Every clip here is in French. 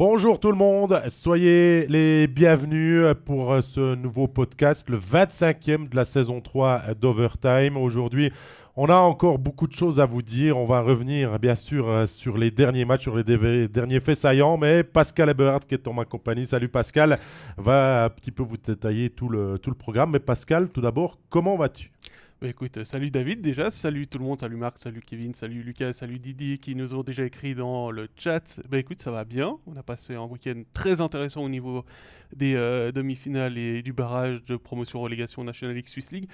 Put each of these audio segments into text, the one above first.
Bonjour tout le monde, soyez les bienvenus pour ce nouveau podcast, le 25e de la saison 3 d'Overtime. Aujourd'hui, on a encore beaucoup de choses à vous dire. On va revenir bien sûr sur les derniers matchs, sur les derniers faits saillants, mais Pascal Eberhardt qui est en ma compagnie, salut Pascal, va un petit peu vous détailler tout le, tout le programme. Mais Pascal, tout d'abord, comment vas-tu? Bah, écoute, euh, salut David déjà, salut tout le monde, salut Marc, salut Kevin, salut Lucas, salut Didier qui nous ont déjà écrit dans le chat. Bah écoute, ça va bien. On a passé un week-end très intéressant au niveau des euh, demi-finales et du barrage de promotion relégation National League Swiss League.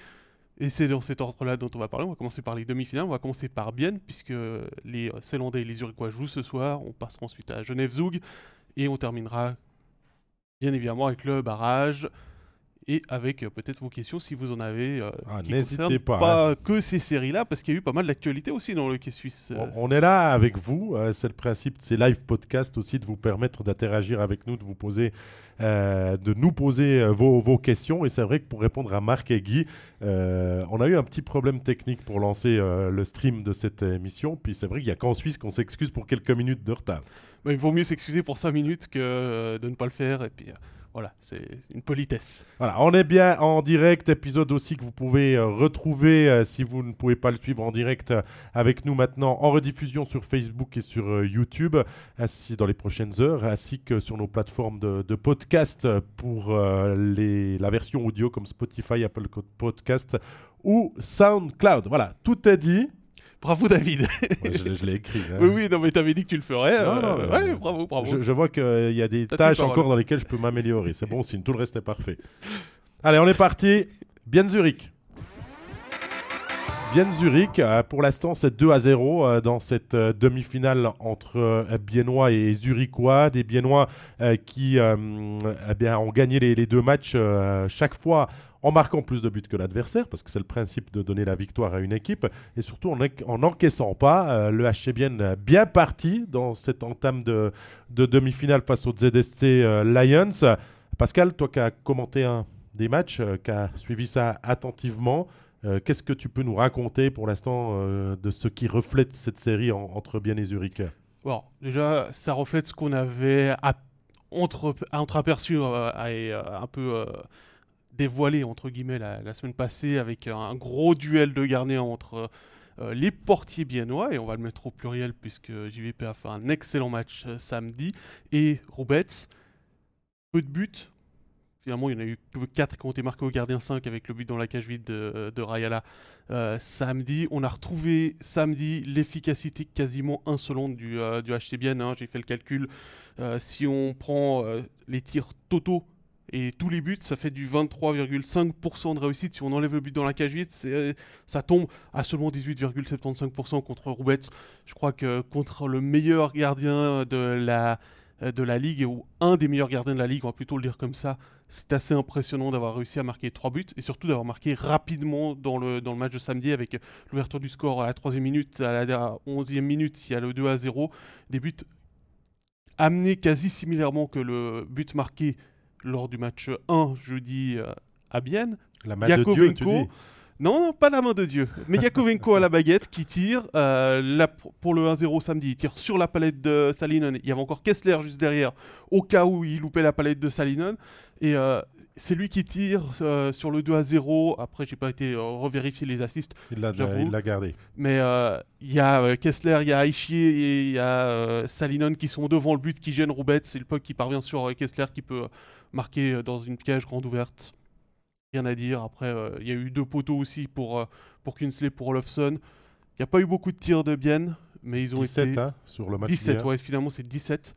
Et c'est dans cet ordre-là dont on va parler. On va commencer par les demi-finales. On va commencer par Bienne, puisque les Célandais et les Uriquois jouent ce soir. On passera ensuite à Genève-Zoug. Et on terminera, bien évidemment, avec le barrage et avec euh, peut-être vos questions si vous en avez. Euh, ah, N'hésitez pas. Pas hein. que ces séries-là, parce qu'il y a eu pas mal d'actualités aussi dans le quai suisse. Euh. On, est là avec vous. c'est le principe de ces live podcasts aussi de vous permettre d'interagir avec nous, de vous poser, de nous poser vos, vos, questions. Et c'est vrai que pour répondre à Marc et Guy, on a eu un petit problème technique pour lancer le stream de cette émission. Puis c'est vrai qu'il n'y a qu'en Suisse qu'on s'excuse pour quelques minutes de retard. Mais il vaut mieux s'excuser pour 5 minutes que de ne pas le faire. Et puis. Voilà, c'est une politesse. Voilà, on est bien en direct, épisode aussi que vous pouvez euh, retrouver euh, si vous ne pouvez pas le suivre en direct euh, avec nous maintenant en rediffusion sur Facebook et sur YouTube, ainsi dans les prochaines heures, ainsi que sur nos plateformes de, podcast pour la version audio comme Spotify, Apple Podcast ou SoundCloud. Voilà, tout est dit. Bravo David. je, l'ai écrit. Hein. Oui, oui, non, mais t'avais dit que tu le ferais. Euh, ouais, bravo, bravo. Je, vois qu'il y a des tâches encore dans lesquelles je peux m'améliorer. C'est bon signe, tout le reste est parfait. Allez, on est parti. Bien Zurich. Bien Zurich, euh, pour l'instant c'est 2 à 0 euh, dans cette demi-finale entre Biennois et Zurichois. Des Biennois qui eh ont gagné les, deux matchs chaque fois en marquant plus de buts que l'adversaire, parce que c'est le principe de donner la victoire à une équipe, et surtout en n'encaissant pas. Euh, le HC bien, bien parti dans cette entame de, demi-finale face aux ZSC euh, Lions. Pascal, toi qui as commenté un des matchs, euh, qui as suivi ça attentivement, qu'est-ce que tu peux nous raconter pour l'instant de ce qui reflète cette série entre Bien et Zurich? Bon, déjà, ça reflète ce qu'on avait entre, entreaperçu et un peu dévoilé entre guillemets la, semaine passée avec un gros duel de gardiens entre euh, les portiers biennois, et on va le mettre au pluriel puisque JVP a fait un excellent match euh, samedi, et Roubets. Peu de buts. Finalement, il y en a eu que 4 qui ont été marqués au gardien 5 avec le but dans la cage vide de, de Rayala euh, samedi. On a retrouvé samedi l'efficacité quasiment insolente du, du HCBN. Hein. J'ai fait le calcul. si on prend les tirs totaux et tous les buts, ça fait du 23,5% de réussite. Si on enlève le but dans la cage vide, ça tombe à seulement 18,75% contre Roubets. Je crois que contre le meilleur gardien de la, de la ligue, ou un des meilleurs gardiens de la ligue, on va plutôt le dire comme ça, c'est assez impressionnant d'avoir réussi à marquer 3 buts et surtout d'avoir marqué rapidement dans le, dans le match de samedi avec l'ouverture du score à la 3 minute, à la 11e minute, il y a le 2 à 0. Des buts amenés quasi similairement que le but marqué lors du match 1 jeudi euh, à Bienne. La main de Dieu, tu dis non, pas la main de Dieu. Mais Yakovenko à la baguette qui tire. Euh, pour le 1-0 samedi, il tire sur la palette de Salinen. Il y avait encore Kessler juste derrière, au cas où il loupait la palette de Salinen. Et euh, c'est lui qui tire sur le 2 0. Après, j'ai pas été revérifier les assists. Il l'a gardé. Mais il y a Kessler, il y a Aichi et il y a Salinen qui sont devant le but, qui gênent Roubet. C'est le puck qui parvient sur Kessler qui peut marqué euh, dans une piège grande ouverte. Rien à dire. Après, euh, il y a eu deux poteaux aussi pour, euh, pour Kinsley, pour Olofsson. Il n'y a pas eu beaucoup de tirs de Bienne, mais ils ont 17, été. Hein, sur le match 17, ouais, finalement, c'est 17.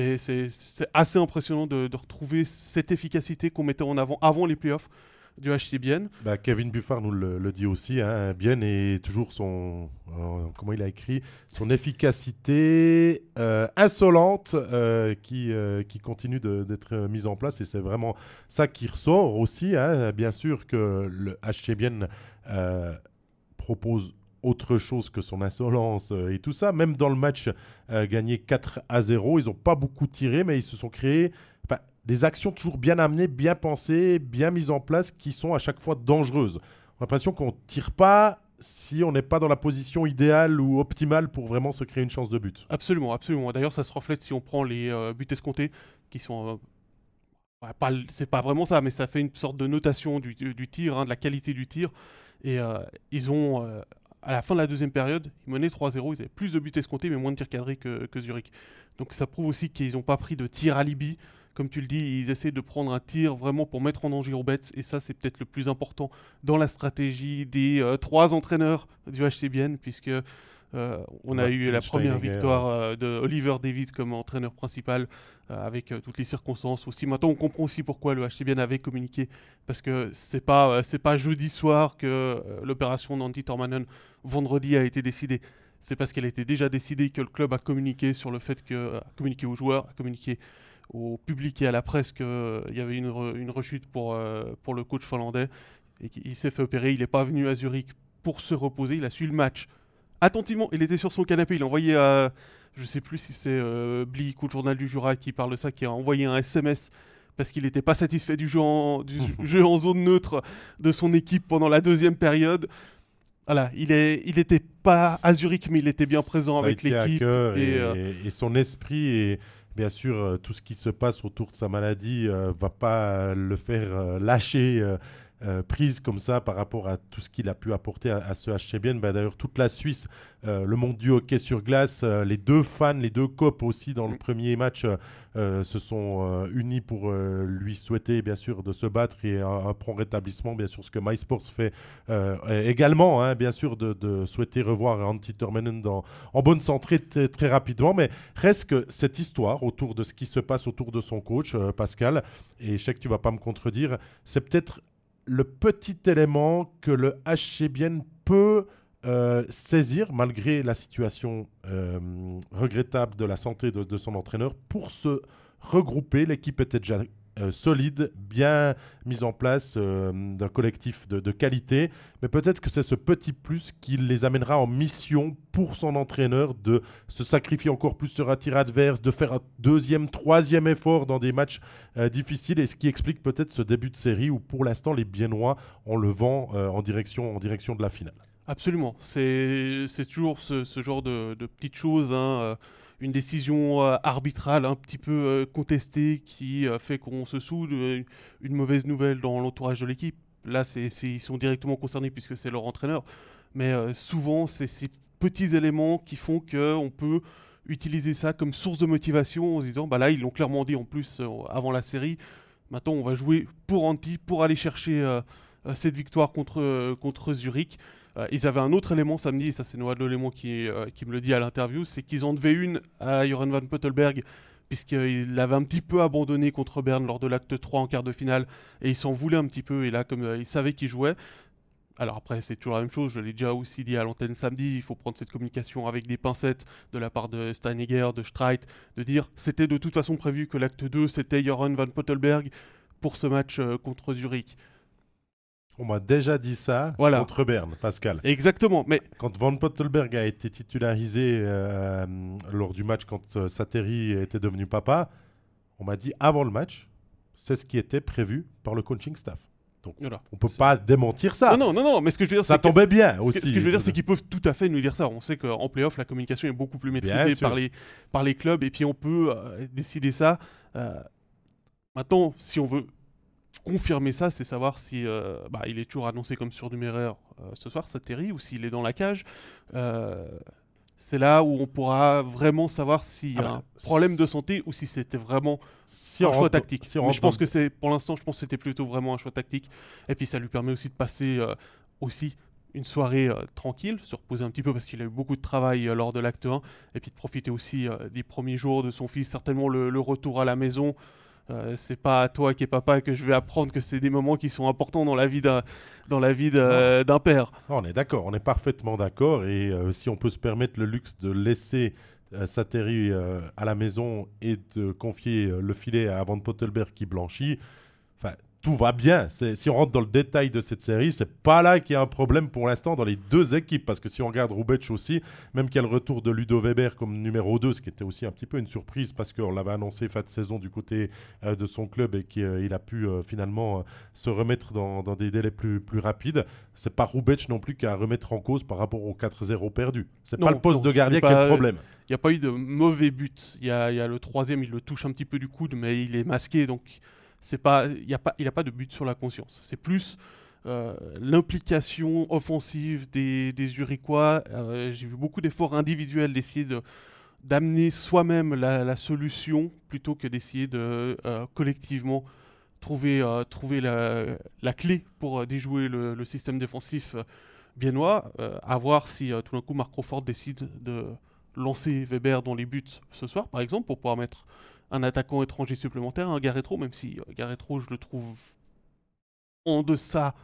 Et c'est assez impressionnant de, retrouver cette efficacité qu'on mettait en avant avant les playoffs du HC Bienne. Bah, Kevin Buffard nous le, dit aussi. Hein, Bienne est toujours son, euh, comment il a écrit, son efficacité euh, insolente euh, qui, continue d'être mise en place. Et c'est vraiment ça qui ressort aussi. Hein. Bien sûr que le HC propose autre chose que son insolence et tout ça. Même dans le match gagné 4 à 0, ils n'ont pas beaucoup tiré, mais ils se sont créés des actions toujours bien amenées, bien pensées, bien mises en place, qui sont à chaque fois dangereuses. On a l'impression qu'on ne tire pas si on n'est pas dans la position idéale ou optimale pour vraiment se créer une chance de but. Absolument, absolument. D'ailleurs, ça se reflète si on prend les euh, buts escomptés, qui sont... Euh, pas, c'est pas vraiment ça, mais ça fait une sorte de notation du, tir, hein, de la qualité du tir. Et euh, ils ont, à la fin de la deuxième période, ils menaient 3-0, ils avaient plus de buts escomptés, mais moins de tirs cadrés que, Zurich. Donc ça prouve aussi qu'ils n'ont pas pris de tir alibi comme tu le dis, ils essaient de prendre un tir vraiment pour mettre en danger Bets. Et ça, c'est peut-être le plus important dans la stratégie des euh, trois entraîneurs du HCBN, puisque euh, on a eu la première victoire euh, de Oliver David comme entraîneur principal avec toutes les circonstances. Aussi, maintenant, on comprend aussi pourquoi le HCBN avait communiqué, parce que c'est pas c'est pas jeudi soir que l'opération d'Andy Tormanen vendredi a été décidée. C'est parce qu'elle était déjà décidée que le club a communiqué sur le fait que a communiqué aux joueurs, a communiqué au public et à la presse qu'il y avait une, une rechute pour, euh, pour le coach finlandais et qu'il s'est fait opérer. Il n'est pas venu à Zurich pour se reposer. Il a suivi le match attentivement. Il était sur son canapé. Il a envoyé à. Je ne sais plus si c'est euh, Blick ou le journal du Jura qui parle de ça, qui a envoyé un SMS parce qu'il n'était pas satisfait du, jeu en, du jeu en zone neutre de son équipe pendant la deuxième période. Voilà, il n'était il pas à Zurich, mais il était bien présent avec l'équipe. Et, euh, et, son esprit est bien sûr, euh, tout ce qui se passe autour de sa maladie ne euh, va pas le faire euh, prise comme ça par rapport à tout ce qu'il a pu apporter à, ce HCBN. Bah, D'ailleurs, toute la Suisse, le monde du hockey sur glace, les deux fans, les deux copes aussi dans le premier match se sont unis pour lui souhaiter bien sûr de se battre et un, prompt rétablissement. Bien sûr, ce que MySports fait également, hein, bien sûr, de, souhaiter revoir Antti Tormenen en bonne santé très rapidement. Mais reste que cette histoire autour de ce qui se passe autour de son coach, euh, Pascal, et je sais que tu vas pas me contredire, c'est peut-être le petit élément que le HCBN peut euh, saisir, malgré la situation euh, regrettable de la santé de, de, son entraîneur, pour se regrouper. L'équipe était déjà euh, solide, bien mise en place euh, d'un collectif de, qualité. Mais peut-être que c'est ce petit plus qui les amènera en mission pour son entraîneur de se sacrifier encore plus sur un tir adverse, de faire un deuxième, troisième effort dans des matchs euh, difficiles. Et ce qui explique peut-être ce début de série où pour l'instant les Biennois ont le vent en, direction, en direction de la finale. Absolument. C'est toujours ce, genre de, petites choses. Hein, une décision euh, arbitrale un petit peu euh, contestée qui euh, fait qu'on se soude, une mauvaise nouvelle dans l'entourage de l'équipe. Là, c'est, ils sont directement concernés puisque c'est leur entraîneur. Mais souvent, c'est ces petits éléments qui font qu'on peut utiliser ça comme source de motivation en se disant, bah là, ils l'ont clairement dit en plus avant la série, maintenant on va jouer pour Anti, pour aller chercher cette victoire contre, contre Zurich. Euh, ils avaient un autre élément samedi, et ça c'est Noah Lelémont qui, euh, qui me le dit à l'interview, c'est qu'ils en devaient une à Joran van Pottelberg, puisqu'il l'avait un petit peu abandonné contre Berne lors de l'acte 3 en quart de finale, et il s'en voulait un petit peu, et là comme euh, il savait qu'il jouait, alors après, c'est toujours la même chose, je l'ai déjà aussi dit à l'antenne samedi, il faut prendre cette communication avec des pincettes de la part de Steinegger, de Streit, de dire c'était de toute façon prévu que l'acte 2, c'était Joran van Pottelberg pour ce match contre Zurich. On m'a déjà dit ça contre Berne, Pascal. Exactement. Mais quand Van Pottelberg a été titularisé euh, lors du match quand euh, Sateri était devenu papa, on m'a dit avant le match, c'est ce qui était prévu par le coaching staff. Donc, on peut pas démentir ça. Non, non, non, mais ce que je veux dire, ça tombait bien aussi. Ce que, je veux dire, c'est qu'ils peuvent tout à fait nous dire ça. On sait qu'en playoff, la communication est beaucoup plus maîtrisée par les, par les clubs, et puis on peut euh, décider ça. maintenant, si on veut confirmer ça, c'est savoir si euh, bah, il est toujours annoncé comme surnuméraire euh, ce soir, ça ou s'il est dans la cage. Euh, c'est là où on pourra vraiment savoir s'il y a ah bah, un problème de santé ou si c'était vraiment si un choix tactique. je pense que c'est, pour l'instant, je pense que c'était plutôt vraiment un choix tactique. Et puis ça lui permet aussi de passer aussi une soirée tranquille, se reposer un petit peu parce qu'il a eu beaucoup de travail lors de l'acte 1, et puis de profiter aussi des premiers jours de son fils, certainement le retour à la maison. Euh, c'est pas à toi qui es papa que je vais apprendre que c'est des moments qui sont importants dans la vie d'un, dans la vie d'un père. on est d'accord, on est parfaitement d'accord. Et euh, si on peut se permettre le luxe de laisser euh, Sateri à la maison et de confier le filet à Van Pottelberg qui blanchit, tout va bien. Si on rentre dans le détail de cette série, c'est pas là qu'il y a un problème pour l'instant dans les deux équipes. Parce que si on regarde Roubec aussi, même qu'il y a le retour de Ludo Weber comme numéro 2, ce qui était aussi un petit peu une surprise parce qu'on l'avait annoncé fin de saison du côté euh, de son club et qu'il euh, a pu euh, finalement se remettre dans, des délais plus, plus rapides, c'est pas Roubec non plus qui a à remettre en cause par rapport aux 4-0 perdus. C'est pas le poste de gardien qui est le problème. Il n'y a pas eu de mauvais but. Il y a, y a le troisième, il le touche un petit peu du coude, mais il est masqué donc c'est pas, il a pas, il a pas de but sur la conscience. C'est plus euh, l'implication offensive des, des. Euh, j'ai vu beaucoup d'efforts individuels d'essayer de d'amener soi-même la, solution plutôt que d'essayer de euh, collectivement trouver, trouver la, la, clé pour déjouer le, le système défensif biennois. à voir si tout d'un coup Marc Crawford décide de lancer Weber dans les buts ce soir, par exemple, pour pouvoir mettre un attaquant étranger supplémentaire, un Garretro, même si euh, Garretro, je le trouve en deçà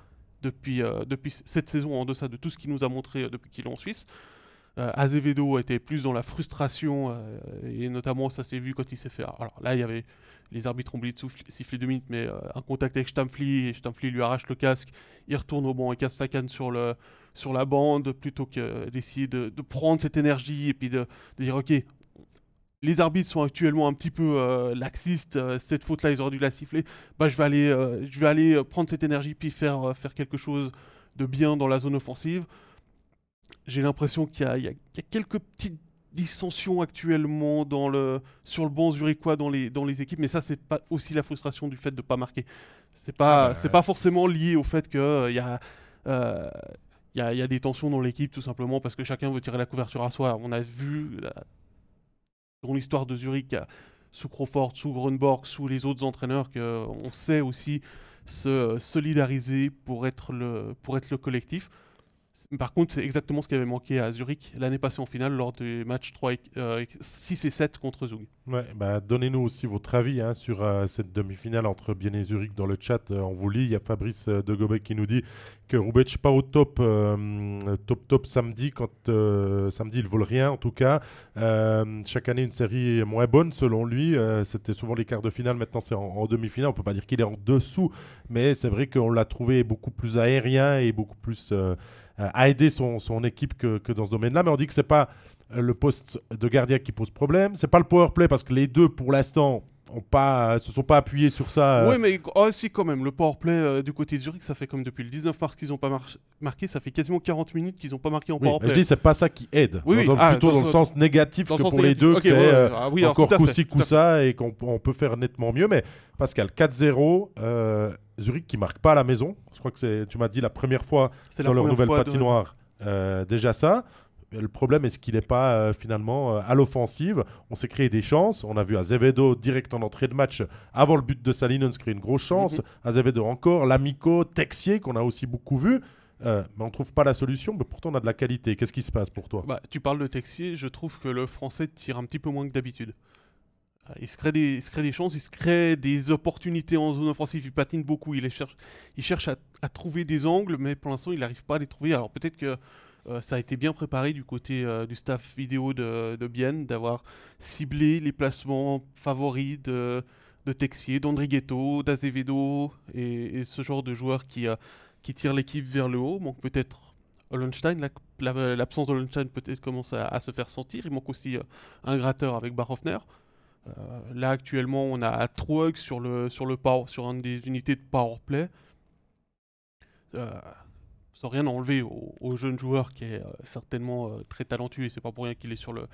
depuis, euh, depuis cette saison, en deçà de tout ce qu'il nous a montré euh, depuis qu'il est en Suisse. Azevedo était plus dans la frustration, et notamment ça s'est vu quand il s'est fait. Alors là, il y avait les arbitres ont oublié de siffler deux minutes, mais un contact avec Stamfli, et Stamfli lui arrache le casque, il retourne au banc et casse sa canne sur, le, sur la bande, plutôt que d'essayer de, prendre cette énergie et puis de, de dire ok, les arbitres sont actuellement un petit peu euh, laxistes, euh, cette faute-là, ils auraient dû la siffler, bah, je vais aller, euh, je vais aller prendre cette énergie puis faire, faire quelque chose de bien dans la zone offensive. J'ai l'impression qu'il y, y, a quelques petites dissensions actuellement dans le, sur le banc zurichois dans les, dans les équipes, mais ça, c'est pas aussi la frustration du fait de ne pas marquer. C'est pas, ah bah, pas forcément lié au fait qu'il y a... il y, a, des tensions dans l'équipe tout simplement parce que chacun veut tirer la couverture à soi. On a vu dans l'histoire de Zurich, sous Crawford, sous Grunborg, sous les autres entraîneurs, qu'on sait aussi se solidariser pour être le, pour être le collectif. Par contre, c'est exactement ce qui avait manqué à Zurich l'année passée en finale lors des matchs 3 6 et 7 contre Zug. Ouais, bah, Donnez-nous aussi votre avis hein, sur euh, cette demi-finale entre Bien et Zurich dans le chat. Euh, on vous lit. Il y a Fabrice euh, de Gobek qui nous dit que Roubec pas au top, top, top samedi. Quand samedi, il vole rien en tout cas. chaque année, une série moins bonne selon lui. C'était souvent les quarts de finale. Maintenant, c'est en, demi-finale. On peut pas dire qu'il est en dessous, mais c'est vrai qu'on l'a trouvé beaucoup plus aérien et beaucoup plus à aider son, son équipe que, que, dans ce domaine-là. Mais on dit que c'est pas euh, le poste de gardien qui pose problème. C'est pas le power play parce que les deux, pour l'instant, ont pas, se sont pas appuyés sur ça. Euh. Oui, mais oh, si, quand même. Le powerplay euh, du côté de Zurich, ça fait comme depuis le 19 mars qu'ils n'ont pas marqué. Ça fait quasiment 40 minutes qu'ils n'ont pas marqué en oui, powerplay. Je dis, c'est pas ça qui aide. Oui, ah, plutôt dans, le sens négatif que pour les deux, que c'est ah encore coup-ci, coup-ça et qu'on peut faire nettement mieux. Mais Pascal, 4-0. Zurich qui marque pas à la maison. Je crois que c'est, tu m'as dit, la première fois dans leur nouvelle patinoire. déjà ça. Le problème, est-ce qu'il n'est pas euh, finalement euh, à l'offensive? On s'est créé des chances. On a vu Azevedo direct en entrée de match avant le but de Salinen se créer une grosse chance. Mhm. Azevedo encore, Lamico, Texier qu'on a aussi beaucoup vu. Euh, mais on ne trouve pas la solution, mais pourtant on a de la qualité. Qu'est-ce qui se passe pour toi? Bah, Tu parles de Texier, je trouve que le français tire un petit peu moins que d'habitude. Il se, crée des, crée des chances, il se crée des opportunités en zone offensive, il patine beaucoup, il, cherche, il cherche à, à, trouver des angles, mais pour l'instant il n'arrive pas à les trouver. Alors peut-être que euh, ça a été bien préparé du côté euh, du staff vidéo de, de d'avoir ciblé les placements favoris de, de Texier, d'Andrighetto, d'Azevedo et, ce genre de joueurs qui, euh, qui tirent l'équipe vers le haut. Manque peut-être Hollenstein, l'absence Hollenstein peut-être commence à, se faire sentir. Il manque aussi un gratteur avec Barhoffner. là actuellement on a Troeg sur le sur le power, sur une des unités de power play sans rien enlever au, jeune joueur qui est euh, certainement euh, très talentueux et c'est pas pour rien qu'il est sur le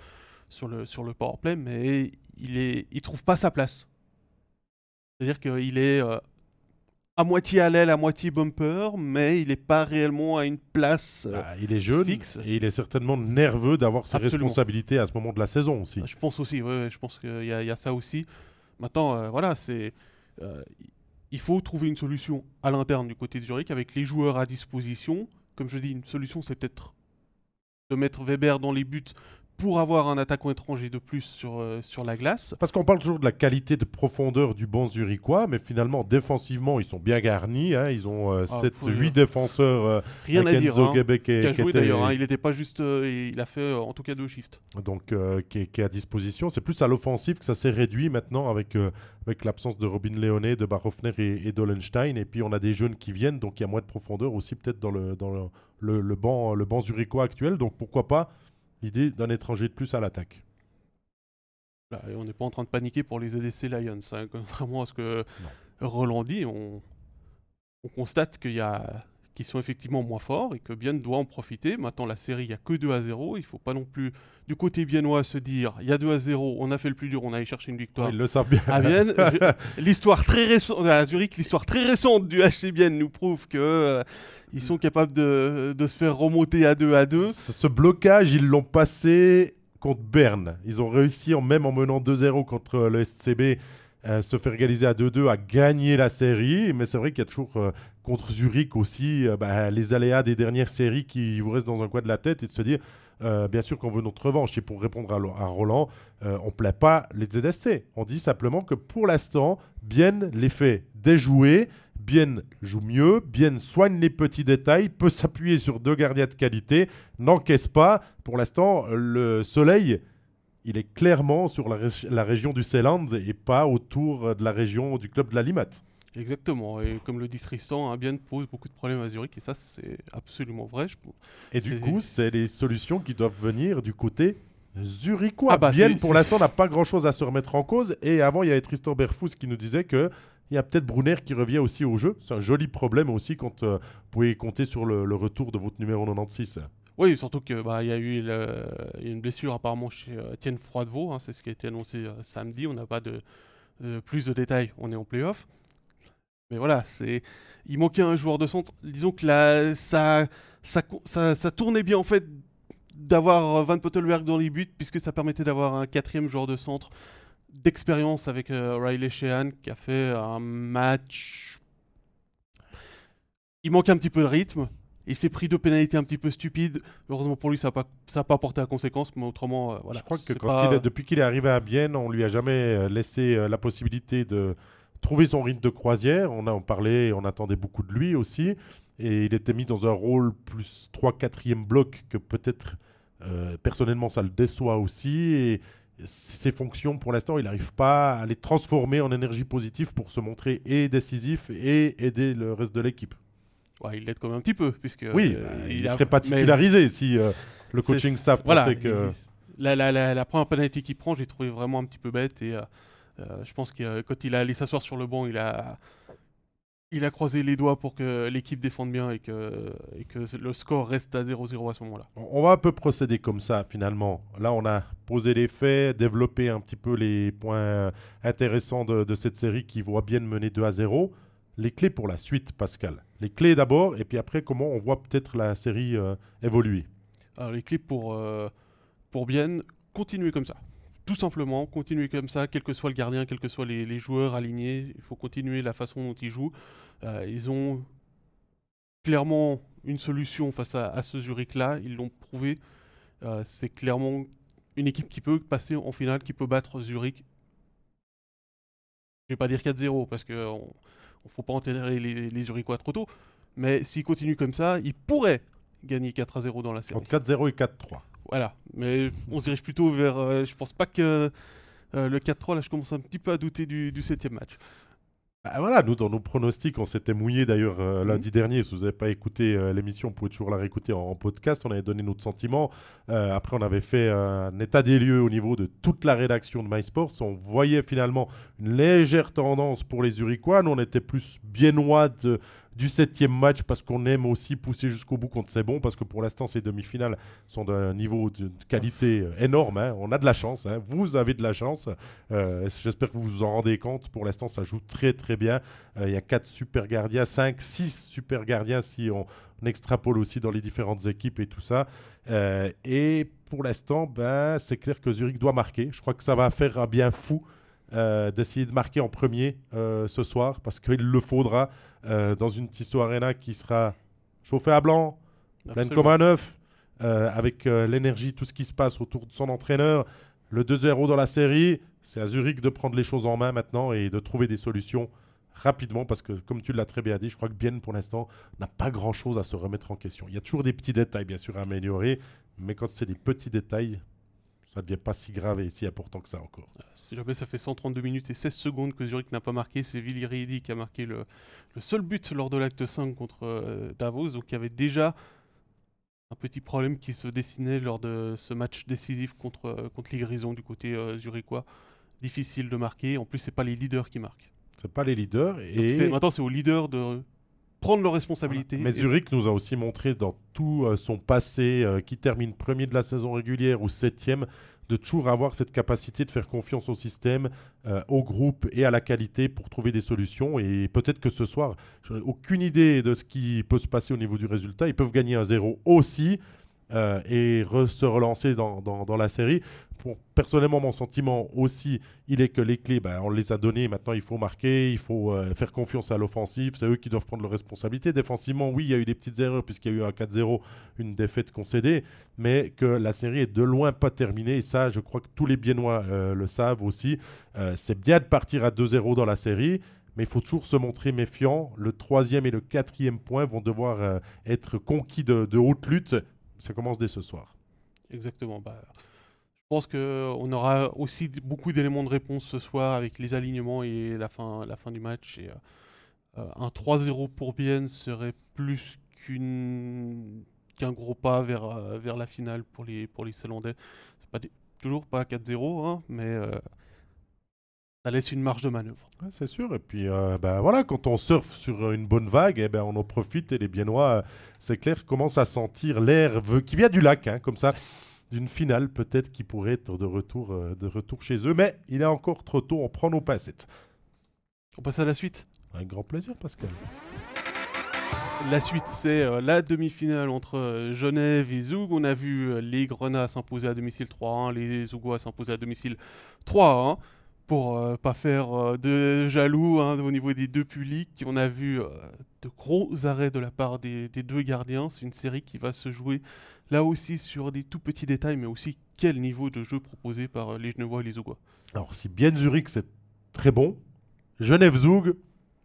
sur le sur le powerplay, mais il est il trouve pas sa place. C'est-à-dire qu'il est euh, à moitié à l'aile, à moitié bumper, mais il n'est pas réellement à une place bah, Il est jeune fixe. et il est certainement nerveux d'avoir ses responsabilités à ce moment de la saison aussi. Je pense aussi, ouais, je pense qu'il y, y, a ça aussi. Maintenant, voilà, c'est il faut trouver une solution à l'interne du côté de Zurich avec les joueurs à disposition. Comme je dis, une solution, c'est peut-être de mettre Weber dans les buts pour avoir un attaquant étranger de plus sur, euh, sur la glace. Parce qu'on parle toujours de la qualité de profondeur du banc zurichois, mais finalement, défensivement, ils sont bien garnis. hein. Ils ont 7, faut dire. 8 défenseurs. euh, Rien à dire. Hein. Qui a joué d'ailleurs, hein. il n'était pas juste. euh, il a fait euh, en tout cas deux shifts. donc euh, qui, est, qui est à disposition. C'est plus à l'offensive que ça s'est réduit maintenant avec, euh, avec l'absence de Robin Leone, de Barofner et, et d'Olenstein. Et puis on a des jeunes qui viennent, donc il y a moins de profondeur aussi peut-être dans le, dans le, le, le banc, le banc zurichois actuel. Donc pourquoi pas l'idée d'un étranger de plus à l'attaque. Et on n'est pas en train de paniquer pour les ADC Lions. hein. Contrairement à ce que Roland dit, on, on constate qu'il y a qu'ils sont effectivement moins forts et que Bienne doit en profiter. Maintenant, la série, il n'y a que 2 à 0. Il ne faut pas non plus, du côté biennois, se dire il y a 2 à 0, on a fait le plus dur, on a allé chercher une victoire. Ils le savent bien. à Bienne, l'histoire très récente, à Zurich, l'histoire très récente du HC Bienne nous prouve que euh, ils sont capables de, de se faire remonter à 2 à 2. Ce, ce blocage, ils l'ont passé contre Berne. Ils ont réussi, même en menant 2-0 contre le SCB, euh, se faire égaliser à 2-2, à gagner la série. Mais c'est vrai qu'il y a toujours euh, contre Zurich aussi euh, bah, les aléas des dernières séries qui vous restent dans un coin de la tête et de se dire. euh, bien sûr qu'on veut notre revanche. Et pour répondre à, Roland, euh, on ne plaît pas les ZST. On dit simplement que pour l'instant, Bien les fait déjouer. Bien joue mieux, Bien soigne les petits détails, peut s'appuyer sur deux gardiens de qualité, n'encaisse pas. Pour l'instant, le soleil, il est clairement sur la, ré- la région du Seeland et pas autour de la région du club de la Limat. Exactement. Et comme le dit Tristan, hein, Bienne pose beaucoup de problèmes à Zurich. Et ça, c'est absolument vrai. Je- Et du coup, c'est les solutions qui doivent venir du côté zurichois. Ah bah, Bien, pour l'instant, n'a pas grand-chose à se remettre en cause. Et avant, il y avait Tristan Berfous qui nous disait que il y a peut-être Brunner qui revient aussi au jeu. C'est un joli problème aussi quand euh, vous pouvez compter sur le, le retour de votre numéro 96. Oui, surtout que bah, y a eu le- il y a une blessure apparemment chez euh, Étienne Froidevaux. hein, c'est ce qui a été annoncé euh, samedi. On n'a pas de plus de détails. On est en playoff. Mais voilà, c'est il manquait un joueur de centre. Disons que ça, ça, ça, ça tournait bien en fait d'avoir Van Pottelberg dans les buts puisque ça permettait d'avoir un quatrième joueur de centre d'expérience avec euh, Riley Sheehan qui a fait un match. Il manque un petit peu de rythme. Il s'est pris deux pénalités un petit peu stupides. Heureusement pour lui, ça n'a pas, ça a pas porté à conséquence, mais autrement, euh, voilà. Je crois que c'est quand pas- il est- depuis qu'il est arrivé à Bienne, on lui a jamais euh, laissé la possibilité de trouver son rythme de croisière. On a en parlé, on attendait beaucoup de lui aussi. Et il était mis dans un rôle plus 3-4e bloc que peut-être euh, personnellement ça le déçoit aussi. Et ses fonctions, pour l'instant, il n'arrive pas à les transformer en énergie positive pour se montrer et décisif et aider le reste de l'équipe. Ouais, il l'aide quand même un petit peu, puisque oui, euh, bah, il ne a- serait pas mais titularisé si euh, le coaching staff voilà, pensait que... il- la, la, la, la première pénalité qu'il prend, j'ai trouvé vraiment un petit peu bête et euh, je pense que euh, quand il a allé s'asseoir sur le banc, il a il a croisé les doigts pour que l'équipe défende bien et que, et que le score reste à 0-0 à ce moment-là. On va un peu procéder comme ça finalement. Là, on a posé les faits, développé un petit peu les points intéressants de, de cette série qui voit bien mener 2 à 0. Les clés pour la suite, Pascal. Les clés d'abord, et puis après, comment on voit peut-être la série euh, évoluer. Alors les clips pour, euh, pour Bienne, continuer comme ça. Tout simplement, continuer comme ça, quel que soit le gardien, quels que soient les, joueurs alignés, il faut continuer la façon dont ils jouent. Euh, ils ont clairement une solution face à, ce Zurich-là, ils l'ont prouvé. Euh, c'est clairement une équipe qui peut passer en finale, qui peut battre Zurich. Je vais pas dire 4-0 parce qu'il ne faut pas enterrer les, les Zurichois trop tôt. Mais s'ils continuent comme ça, ils pourraient gagner 4 0 dans la série. Entre 4-0 et 4-3. Voilà, mais on se dirige plutôt vers. euh, je pense pas que euh, le 4-3, là, je commence un petit peu à douter du, du septième match. Bah voilà, nous, dans nos pronostics, on s'était mouillé d'ailleurs euh, Mhm. lundi dernier. Si vous n'avez pas écouté euh, l'émission, vous pouvez toujours la réécouter en, en podcast. On avait donné notre sentiment. Euh, après, on avait fait un état des lieux au niveau de toute la rédaction de MySports. On voyait finalement une légère tendance pour les. Nous, on était plus biennois de- du septième match parce qu'on aime aussi pousser jusqu'au bout quand c'est bon. Parce que pour l'instant, ces demi-finales sont d'un niveau de, qualité euh, énorme. hein. On a de la chance. hein. Vous avez de la chance. Euh, J'espère que vous vous en rendez compte. Pour l'instant, ça joue très très bien. Euh, Il y a 4 super gardiens, 5, 6 super gardiens si on, on extrapole aussi dans les différentes équipes et tout ça. Et pour l'instant, ben, c'est clair que Zurich doit marquer. Je crois que ça va faire un bien fou d'essayer de marquer en premier ce soir parce qu'il le faudra euh, dans une Tissot Arena qui sera chauffée à blanc, pleine comme un œuf. avec l'énergie, tout ce qui se passe autour de son entraîneur. Le 2-0 dans la série, c'est à Zurich de prendre les choses en main maintenant et de trouver des solutions rapidement parce que, comme tu l'as très bien dit, je crois que Bien, pour l'instant, n'a pas grand-chose à se remettre en question. Il y a toujours des petits détails, bien sûr, à améliorer, mais quand c'est des petits détails, ça ne devient pas si grave et si important que ça encore. Euh, si jamais ça fait 132 minutes et 16 secondes que Zurich n'a pas marqué, c'est Willy Reidi qui a marqué le, seul but lors de l'acte 5 contre euh, Davos, donc il y avait déjà un petit problème qui se dessinait lors de ce match décisif contre, euh, contre les Grisons du côté zurichois. Difficile de marquer, en plus c'est pas les leaders qui marquent. C'est pas les leaders. Et maintenant, c'est aux leaders de prendre leurs responsabilités. Mais Zurich nous a aussi montré dans tout euh, son passé, euh, qui termine premier de la saison régulière ou septième, de toujours avoir cette capacité de faire confiance au système, euh, au groupe et à la qualité pour trouver des solutions. Et peut-être que ce soir, je n'ai aucune idée de ce qui peut se passer au niveau du résultat. Ils peuvent gagner un zéro aussi. Et se relancer dans, dans, la série personnellement, mon sentiment aussi, il est que les clés, ben, on les a données. Maintenant, il faut marquer, il faut euh, faire confiance à l'offensive. C'est eux qui doivent prendre leurs responsabilités. Défensivement, oui, il y a eu des petites erreurs puisqu'il y a eu un 4-0, une défaite concédée, mais que la série est de loin pas terminée. Et ça, je crois que tous les Biennois euh, le savent aussi. Euh, c'est bien de partir à 2-0 dans la série. Mais il faut toujours se montrer méfiant. Le troisième et le quatrième point vont devoir être conquis de haute lutte. Ça commence dès ce soir. Exactement. Bah, je pense qu'on aura aussi beaucoup d'éléments de réponse ce soir avec les alignements et la fin, la fin du match. Euh, un 3-0 pour Bienne serait plus qu'un gros pas vers, euh, vers la finale pour les, pour les toujours pas 4-0, hein, mais euh, ça laisse une marge de manœuvre. c'est sûr. Et puis ben voilà, quand on surfe sur une bonne vague, eh ben, on en profite et les Biennois, c'est clair, commencent à sentir l'air qui vient du lac, hein, comme ça d'une finale peut-être qui pourrait être de retour, euh, de retour chez eux. Mais il est encore trop tôt, on prend nos passettes. On passe à la suite Un grand plaisir, Pascal. La suite, c'est euh, la demi-finale entre euh, Genève et Zoug. On a vu les Grenats s'imposer à domicile 3-1, les Zougois s'imposer à domicile 3-1 pour euh, pas faire euh, de jaloux hein, au niveau des deux publics. On a vu euh, de gros arrêts de la part des, deux gardiens. C'est une série qui va se jouer là aussi sur des tout petits détails, mais aussi quel niveau de jeu proposé par les Genevois et les Zougois. Alors si bien Zurich c'est très bon, Genève-Zoug,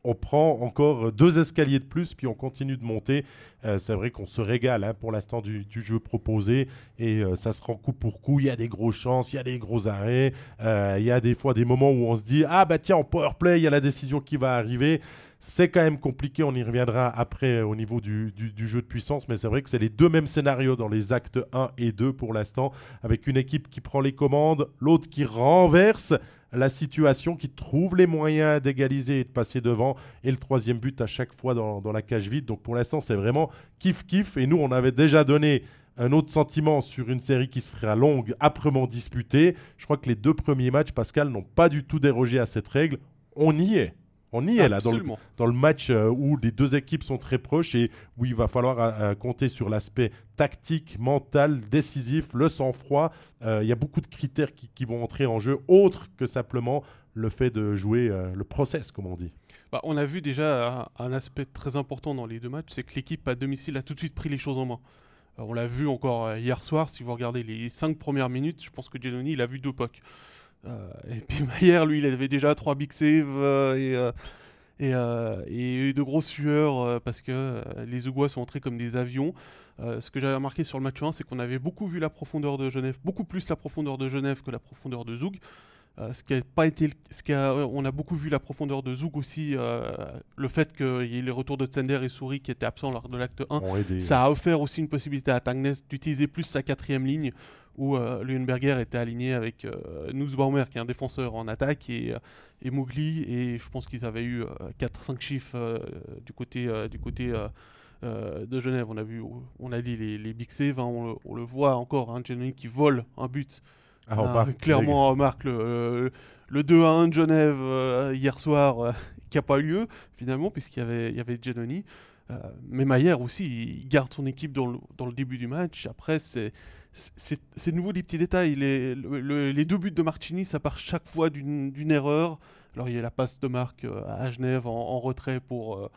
on prend encore deux escaliers de plus, puis on continue de monter. Euh, c'est vrai qu'on se régale hein, pour l'instant du, jeu proposé et euh, ça se rend coup pour coup. Il y a des grosses chances, il y a des gros arrêts. Euh, il y a des fois des moments où on se dit Ah bah tiens, en power play, il y a la décision qui va arriver. C'est quand même compliqué, on y reviendra après au niveau du, du jeu de puissance, mais c'est vrai que c'est les deux mêmes scénarios dans les actes 1 et 2 pour l'instant, avec une équipe qui prend les commandes, l'autre qui renverse la situation, qui trouve les moyens d'égaliser et de passer devant. Et le troisième but à chaque fois dans, la cage vide. Donc pour l'instant, c'est vraiment kiff-kiff. Et nous, on avait déjà donné un autre sentiment sur une série qui sera longue, âprement disputée. Je crois que les deux premiers matchs, Pascal, n'ont pas du tout dérogé à cette règle. On y est. On y est là, dans le, match euh, où les deux équipes sont très proches et où il va falloir euh, euh, compter sur l'aspect tactique, mental, décisif, le sang-froid. Il y a beaucoup de critères qui, vont entrer en jeu, autre que simplement le fait de jouer le process, comme on dit. Bah, on a vu déjà un, aspect très important dans les deux matchs, c'est que l'équipe à domicile a tout de suite pris les choses en main. on l'a vu encore hier soir, si vous regardez les cinq premières minutes, je pense que Giannoni, il a vu deux. Euh, et puis Maillère, lui, il avait déjà trois big saves euh, et, euh, et, et, de grosses sueurs parce que les Ougois sont entrés comme des avions. ce que j'avais remarqué sur le match 1, c'est qu'on avait beaucoup vu la profondeur de Genève, beaucoup plus la profondeur de Genève que la profondeur de Zoug. ce qui a pas été, ce qui a, on a beaucoup vu la profondeur de Zoug aussi, le fait qu'il y ait les retours de Tsender et Souris qui étaient absents lors de l'acte 1, ça a offert aussi une possibilité à Tangnes d'utiliser plus sa quatrième ligne où euh, était aligné avec euh, Nussbaumer, qui est un défenseur en attaque, et, euh, et Mowgli, et je pense qu'ils avaient eu 4-5 chiffres du côté, du côté de Genève. On a vu, on a dit les, les big saves, hein, on, le, voit encore, un hein, qui vole un but. Ah, clairement, on remarque le, le 2 1 de Genève hier soir, qui n'a pas eu lieu finalement, puisqu'il y avait, il y avait Giannoni. mais Maillère aussi, il garde son équipe dans le, dans le début du match. Après, c'est c'est nouveau des petits détails. Les, les, deux buts de Martini, ça part chaque fois d'une erreur. Alors il y a la passe de Marc euh, à Genève en, retrait pour. Euh,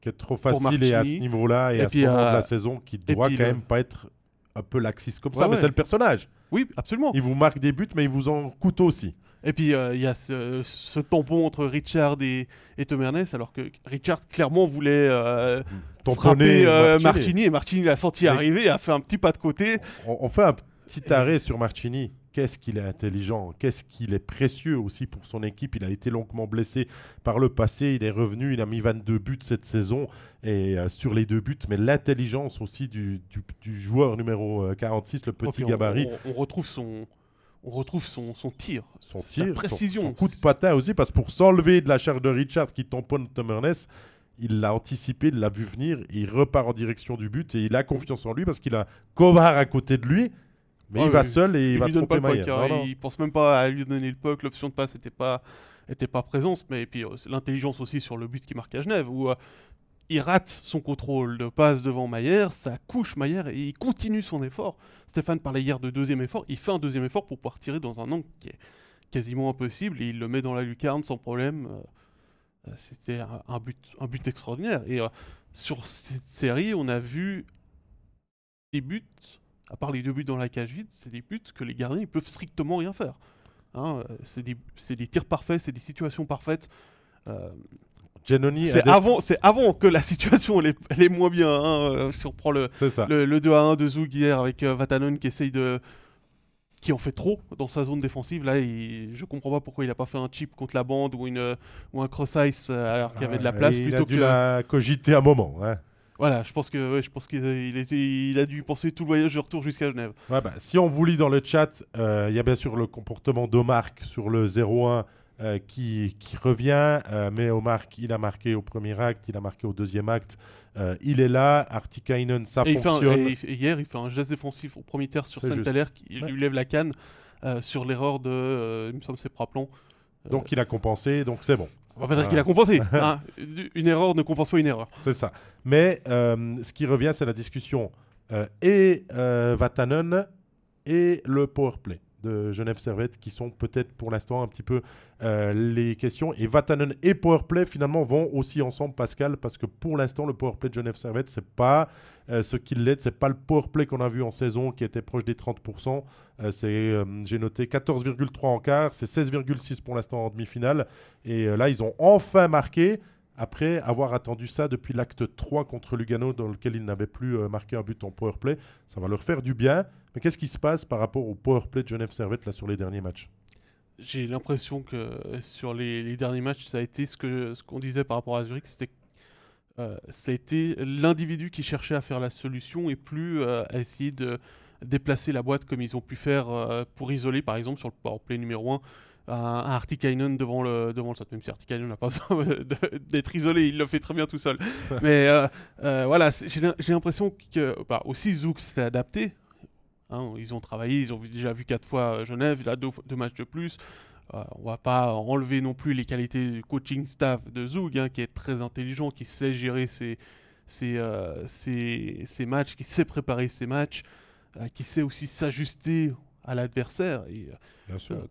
qui est trop facile et à ce niveau-là et, à ce moment de la saison qui doit quand même pas être un peu laxiste comme Ouais, ça, mais c'est le personnage. Oui, absolument. Il vous marque des buts, mais il vous en coûte aussi. Et puis euh, il y a ce, ce tampon entre Richard et, et Tom Ernest, alors que Richard clairement voulait euh, Tamponner frapper euh, Martini. Martini et Martini l'a senti Mais- arriver et a fait un petit pas de côté. On, on fait un petit arrêt sur Marchini. Qu'est-ce qu'il est intelligent, qu'est-ce qu'il est précieux aussi pour son équipe. Il a été longuement blessé par le passé, il est revenu, il a mis 22 buts cette saison et euh, sur les deux buts, mais l'intelligence aussi du, du- du joueur numéro euh, 46, le Et petit on- gabarit, On, on retrouve son, on retrouve son, son tir. son tir, précision. son, coup de patin aussi, parce que pour s'enlever de la charge de Richard qui tamponne Tom Ernest, il l'a anticipé, il l'a vu venir, il repart en direction du but et il a confiance en lui parce qu'il a Kovar à côté de lui, mais il va seul et il, Il va lui donne pas le puck, Maillard. hein, Non, non. il pense même pas à lui donner le puck, l'option de passe n'était pas, était pas présente, mais et puis euh, l'intelligence aussi sur le but qui marque à Genève, où euh, il rate son contrôle de passe devant Maillère, ça couche Maillère et il continue son effort. Stéphane parlait hier de deuxième effort, il fait un deuxième effort pour pouvoir tirer dans un angle qui est quasiment impossible et il le met dans la lucarne sans problème. Euh, euh, C'était un, but, un but extraordinaire. Et euh, sur cette série, on a vu des buts, à part les deux buts dans la cage vide, c'est des buts que les gardiens ils peuvent strictement rien faire. Hein, c'est des, tirs parfaits, c'est des situations parfaites. Giannoni c'est des- avant, c'est avant que la situation elle est, elle est moins bien. hein, euh, si on prend le, le, le 2 à 1 de Zug hier avec euh, Vatanen qui essaye de. qui en fait trop dans sa zone défensive. Là, il, je comprends pas pourquoi il a pas fait un chip contre la bande ou, une, ou un cross-ice euh, alors qu'il y avait de la Ouais, place il plutôt a dû que. la cogiter un moment. hein. Voilà, je pense que ouais, je pense qu'il il était- il a dû penser tout le voyage de retour jusqu'à Genève. Ouais, bah, si on vous lit dans le chat, euh, il y a bien sûr le comportement d'Omark sur le 0-1 euh, qui, qui revient. euh, mais Omark, il a marqué au premier acte, il a marqué au deuxième acte. Euh, il est là. Artikainen, ça Et, il un- fonctionne. et il fait- et hier, il fait un geste défensif au premier tiers sur qui Ouais. lui lève la canne sur l'erreur de. il me semble que c'est Praplon. Donc il a compensé, donc c'est bon. On va pas dire qu'il a compensé. hein. Une erreur ne compense pas une erreur. C'est ça. Mais ce qui revient, c'est la discussion et Vatanen et le powerplay de Genève Servette qui sont peut-être pour l'instant un petit peu euh, les questions. Et Vatanen et powerplay finalement vont aussi ensemble, Pascal, parce que pour l'instant, le powerplay de Genève Servette, c'est pas euh, ce qui l'aide, c'est pas le powerplay qu'on a vu en saison qui était proche des 30%. Euh, c'est, j'ai noté 14,3 en quart, c'est 16,6 pour l'instant en demi-finale. Et là, ils ont enfin marqué après avoir attendu ça depuis l'acte 3 contre Lugano, dans lequel ils n'avaient plus marqué un but en powerplay. Ça va leur faire du bien. Mais qu'est-ce qui se passe par rapport au powerplay de Genève Servette là, sur les derniers matchs? J'ai l'impression que sur les, les derniers matchs, ça a été ce que ce qu'on disait par rapport à Zurich, c'était euh, ça a été l'individu qui cherchait à faire la solution et plus euh, à essayer de déplacer la boîte comme ils ont pu faire euh, pour isoler par exemple sur le powerplay numéro 1 un, un Artikainen devant le devant le centre même si Artikainen n'a pas besoin d'être isolé il le fait très bien tout seul. Mais voilà j'ai l'impression que bah, aussi Zouk s'est adapté Hein, ils ont travaillé, ils ont déjà vu quatre fois euh, Genève, là deux, deux matchs de plus. Euh, on va pas enlever non plus les qualités du coaching staff de Zug, hein, qui est très intelligent, qui sait gérer ses, ses, euh, ses- ses matchs, qui sait préparer ses matchs, euh, qui sait aussi s'ajuster à l'adversaire. Et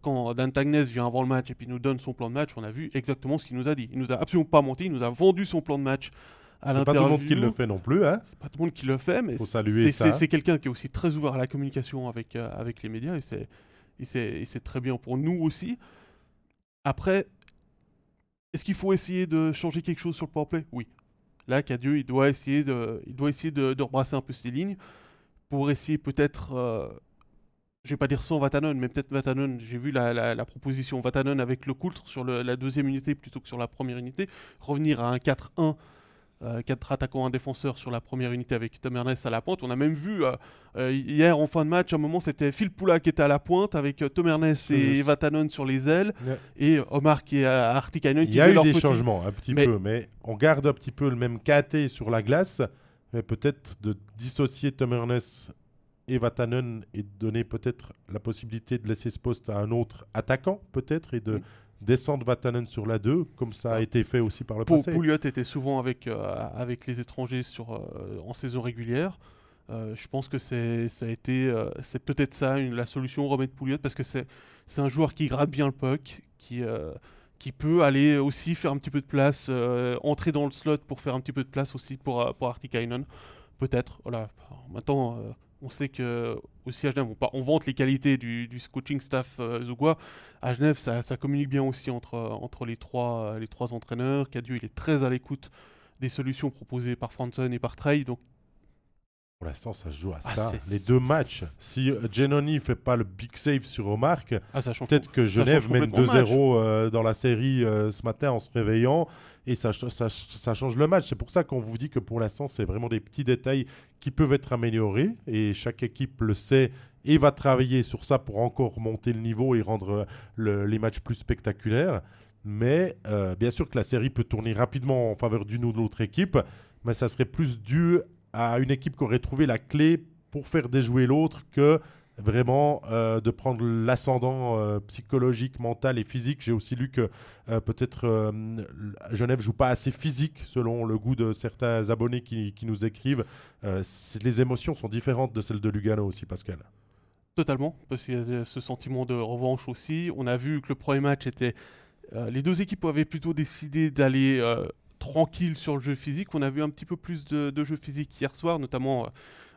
quand Dan Tagnes vient avant le match et puis nous donne son plan de match, on a vu exactement ce qu'il nous a dit. Il nous a absolument pas menti, il nous a vendu son plan de match à pas tout le monde qui le fait non plus. Hein pas tout le monde qui le fait, mais c'est- quelqu'un qui est aussi très ouvert à la communication avec, euh, avec les médias et c'est très bien pour nous aussi. Après, est-ce qu'il faut essayer de changer quelque chose sur le powerplay? Oui. Là, Cadieux, il doit essayer de, il doit essayer de, de rebrasser un peu ses lignes pour essayer peut-être, euh, je vais pas dire sans Vatanen, mais peut-être Vatanen. J'ai vu la, la- la proposition Vatanen avec le Coultre sur le- la deuxième unité plutôt que sur la première unité, revenir à un 4-1 euh, quatre attaquants, un défenseur sur la première unité avec Tom Ernest à la pointe. On a même vu euh, euh, hier en fin de match, à un moment, c'était Phil Poula qui était à la pointe avec euh, Tom Ernest et Juste. Vatanen sur les ailes et Omar qui est à Artikainen Il y a eu des petit- changements un petit Mais- peu, mais on garde un petit peu le même KT sur la glace, mais peut-être de dissocier Tom Ernest et Vatanen et de donner peut-être la possibilité de laisser ce poste à un autre attaquant, peut-être, et de Mm. Descendre Vatanen sur la 2, comme ça a été fait aussi par le Pou- passé. Pouliot était souvent avec, euh, avec les étrangers sur, euh, en saison régulière. Euh, je pense que c'est ça a été c'est peut-être ça une- la solution remettre Pouliot parce que c'est c'est un joueur qui gratte bien le puck qui qui peut aller aussi faire un petit peu de place entrer dans le slot pour faire un petit peu de place aussi pour pour Artikainen peut-être voilà maintenant on sait que aussi à Genève, on, vante les qualités du, coaching staff euh, À Genève, ça, communique bien aussi entre, entre les, trois, entraîneurs. Cadieux, il est très à l'écoute des solutions proposées par Franson et par Trey. Pour l'instant, ça se joue à ah, ça. Les deux matchs. Si euh, Genoni fait pas le big save sur Omar, ah, peut-être que Genève mène 2-0 euh, dans la série euh, ce matin en se réveillant et ça, ça, change le match. C'est pour ça qu'on vous dit que pour l'instant, c'est vraiment des petits détails qui peuvent être améliorés et chaque équipe le sait et va travailler sur ça pour encore monter le niveau et rendre les matchs plus spectaculaires. Mais bien sûr que la série peut tourner rapidement en faveur d'une ou de l'autre équipe, mais ça serait plus dû à une équipe qui aurait trouvé la clé pour faire déjouer l'autre que vraiment euh, de prendre l'ascendant euh, psychologique, mental et physique. J'ai aussi lu que euh, peut-être Genève joue pas assez physique selon le goût de certains abonnés qui, qui nous écrivent. les émotions sont différentes de celles de Lugano aussi, Pascal. Totalement, parce qu'il y a ce sentiment de revanche aussi. On a vu que le premier match était... les deux équipes avaient plutôt décidé d'aller tranquille sur le jeu physique. On a vu un petit peu plus de, jeu physique hier soir, notamment euh,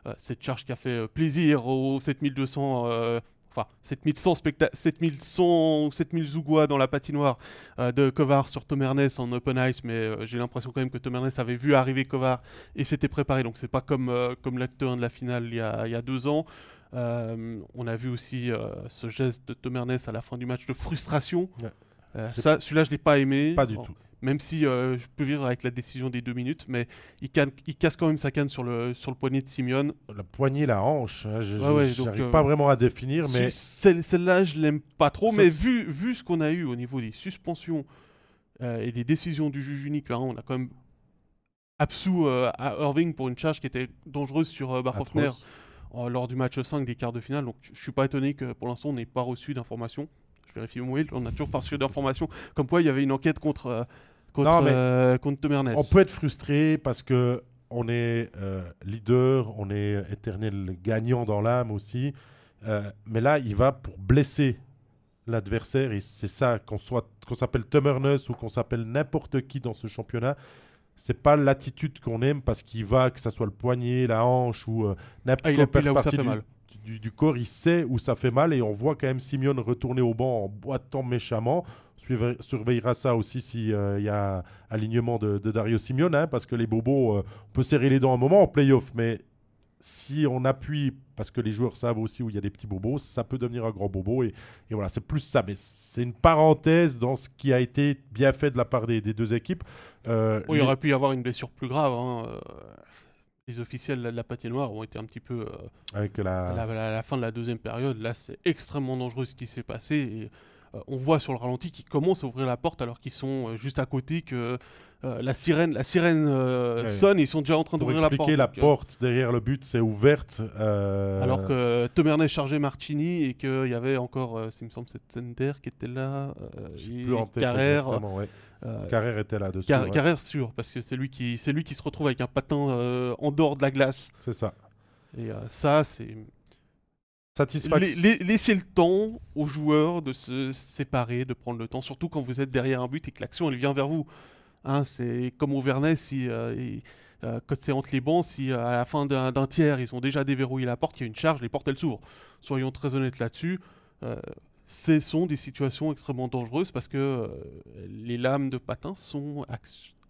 euh, cette charge qui a fait euh, plaisir aux 7200 enfin 7100 7100 7000 Zougois dans la patinoire de Kovar sur Tom Ernest en open ice. Mais j'ai l'impression quand même que Tom Ernest avait vu arriver Kovar et s'était préparé. Donc c'est pas comme comme l'acteur de la finale il y a, il y a deux ans. On a vu aussi ce geste de Tom Ernest à la fin du match de frustration. Ça celui-là je l'ai pas aimé. pas du tout même si euh, je peux vivre avec la décision des deux minutes, mais il, il, casse quand même sa canne sur le, sur le poignet de Simeone. La poignée, la hanche, hein, je n'arrive euh, pas vraiment à définir. mais Celle-là, je l'aime pas trop, mais vu, vu ce qu'on a eu au niveau des suspensions euh, et des décisions du juge unique, là, on a quand même absous à Irving pour une charge qui était dangereuse sur Barhoffner lors du match 5 des quarts de finale. Donc je suis pas étonné que pour l'instant on n'ait pas reçu d'informations je vérifie mon mail, on a toujours pas reçu d'informations comme quoi il y avait une enquête contre contre, euh, contre Tom On peut être frustré parce que on est euh, leader, on est éternel gagnant dans l'âme aussi. Euh, mais là, il va pour blesser l'adversaire et c'est ça qu'on soit qu'on s'appelle Tom Ernest ou qu'on s'appelle n'importe qui dans ce championnat. C'est pas l'attitude qu'on aime parce qu'il va, que ça soit le poignet, la hanche ou n'importe ah, quelle partie du, mal du, corps, il sait où ça fait mal et on voit quand même Simeone retourner au banc en boitant méchamment. Surveillera ça aussi s'il euh, y a alignement de, Dario Simeone, hein, parce que les bobos, euh, on peut serrer les dents un moment en playoff, mais si on appuie, parce que les joueurs savent aussi où il y a des petits bobos, ça peut devenir un grand bobo. Et, voilà, c'est plus ça. Mais c'est une parenthèse dans ce qui a été bien fait de la part des, deux équipes. Euh, il aurait pu y avoir une blessure plus grave. Hein, les officiels de la patinoire ont été un petit peu. Euh, Avec la... À, la, fin de la deuxième période, là, c'est extrêmement dangereux ce qui s'est passé. Et, euh, on voit sur le ralenti qu'ils commencent à ouvrir la porte alors qu'ils sont euh, juste à côté que la sirène, la sirène sonne et ils sont déjà en train d'ouvrir la porte. la porte derrière le but, c'est ouverte. Alors que Tom chargeait Martini et qu'il y avait encore, il me semble, cette Sender qui était là, et Carrère. Euh, Carrère était là-dessus. Carrère sûr, parce que c'est lui, qui, c'est lui qui se retrouve avec un patin euh, en dehors de la glace. C'est ça. Et euh, ça, c'est. Satisfaction. laissez le temps aux joueurs de se séparer, de prendre le temps, surtout quand vous êtes derrière un but et que l'action elle vient vers vous. Hein, c'est comme au Vernet, si, quand c'est entre les bancs, si à la fin d'un, tiers ils ont déjà déverrouillé la porte, il y a une charge, les portes elles s'ouvrent. Soyons très honnêtes là-dessus ce sont des situations extrêmement dangereuses parce que euh, les lames de patin sont,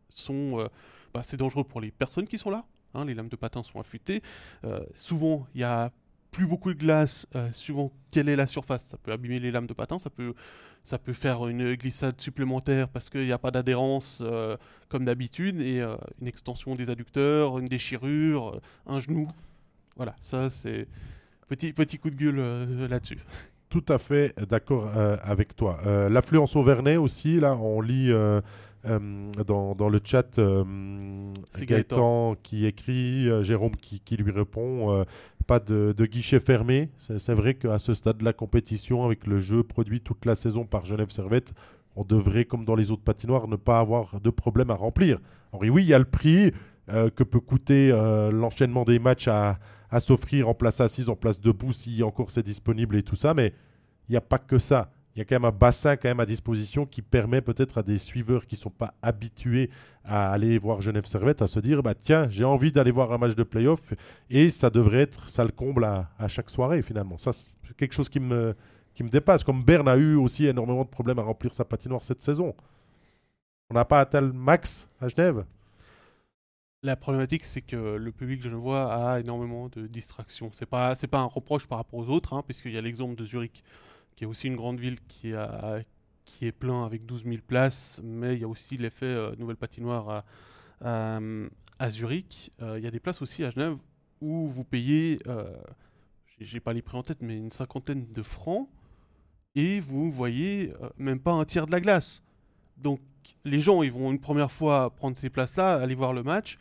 sont euh, bah, c'est dangereux pour les personnes qui sont là. Hein, les lames de patin sont affûtées. Euh, souvent, il y a plus beaucoup de glace, suivant quelle est la surface. Ça peut abîmer les lames de patin, ça peut, ça peut faire une glissade supplémentaire parce qu'il n'y a pas d'adhérence comme d'habitude, et une extension des adducteurs, une déchirure, un genou. Voilà, ça c'est petit, petit coup de gueule là-dessus tout à fait d'accord euh, avec toi. Euh, l'affluence au Vernet aussi, là, on lit euh, dans, dans, le chat Gaëtan, qui écrit, Jérôme qui, qui, lui répond, pas de, de, guichet fermé. C'est vrai qu'à ce stade de la compétition, avec le jeu produit toute la saison par Genève Servette, on devrait, comme dans les autres patinoires, ne pas avoir de problème à remplir. Alors oui, il y a le prix que peut coûter l'enchaînement des matchs à à s'offrir en place assise, en place debout, si encore c'est disponible et tout ça. Mais il n'y a pas que ça. Il y a quand même un bassin quand même à disposition qui permet peut-être à des suiveurs qui ne sont pas habitués à aller voir Genève Servette à se dire bah tiens j'ai envie d'aller voir un match de playoff et ça devrait être ça le comble à, à chaque soirée finalement ça c'est quelque chose qui me qui me dépasse comme Berne a eu aussi énormément de problèmes à remplir sa patinoire cette saison on n'a pas atteint le max à Genève la problématique, c'est que le public genevois a énormément de distractions. C'est pas, c'est pas un reproche par rapport aux autres, hein, puisqu'il y a l'exemple de Zurich, qui est aussi une grande ville qui, a, qui est plein avec 12 000 places, mais il y a aussi l'effet euh, nouvelle patinoire à, Zurich. Euh, il y a des places aussi à Genève où vous payez, euh, j'ai pas les prix en tête, mais une cinquantaine de francs, et vous voyez euh, même pas un tiers de la glace. Donc les gens, ils vont une première fois prendre ces places-là, aller voir le match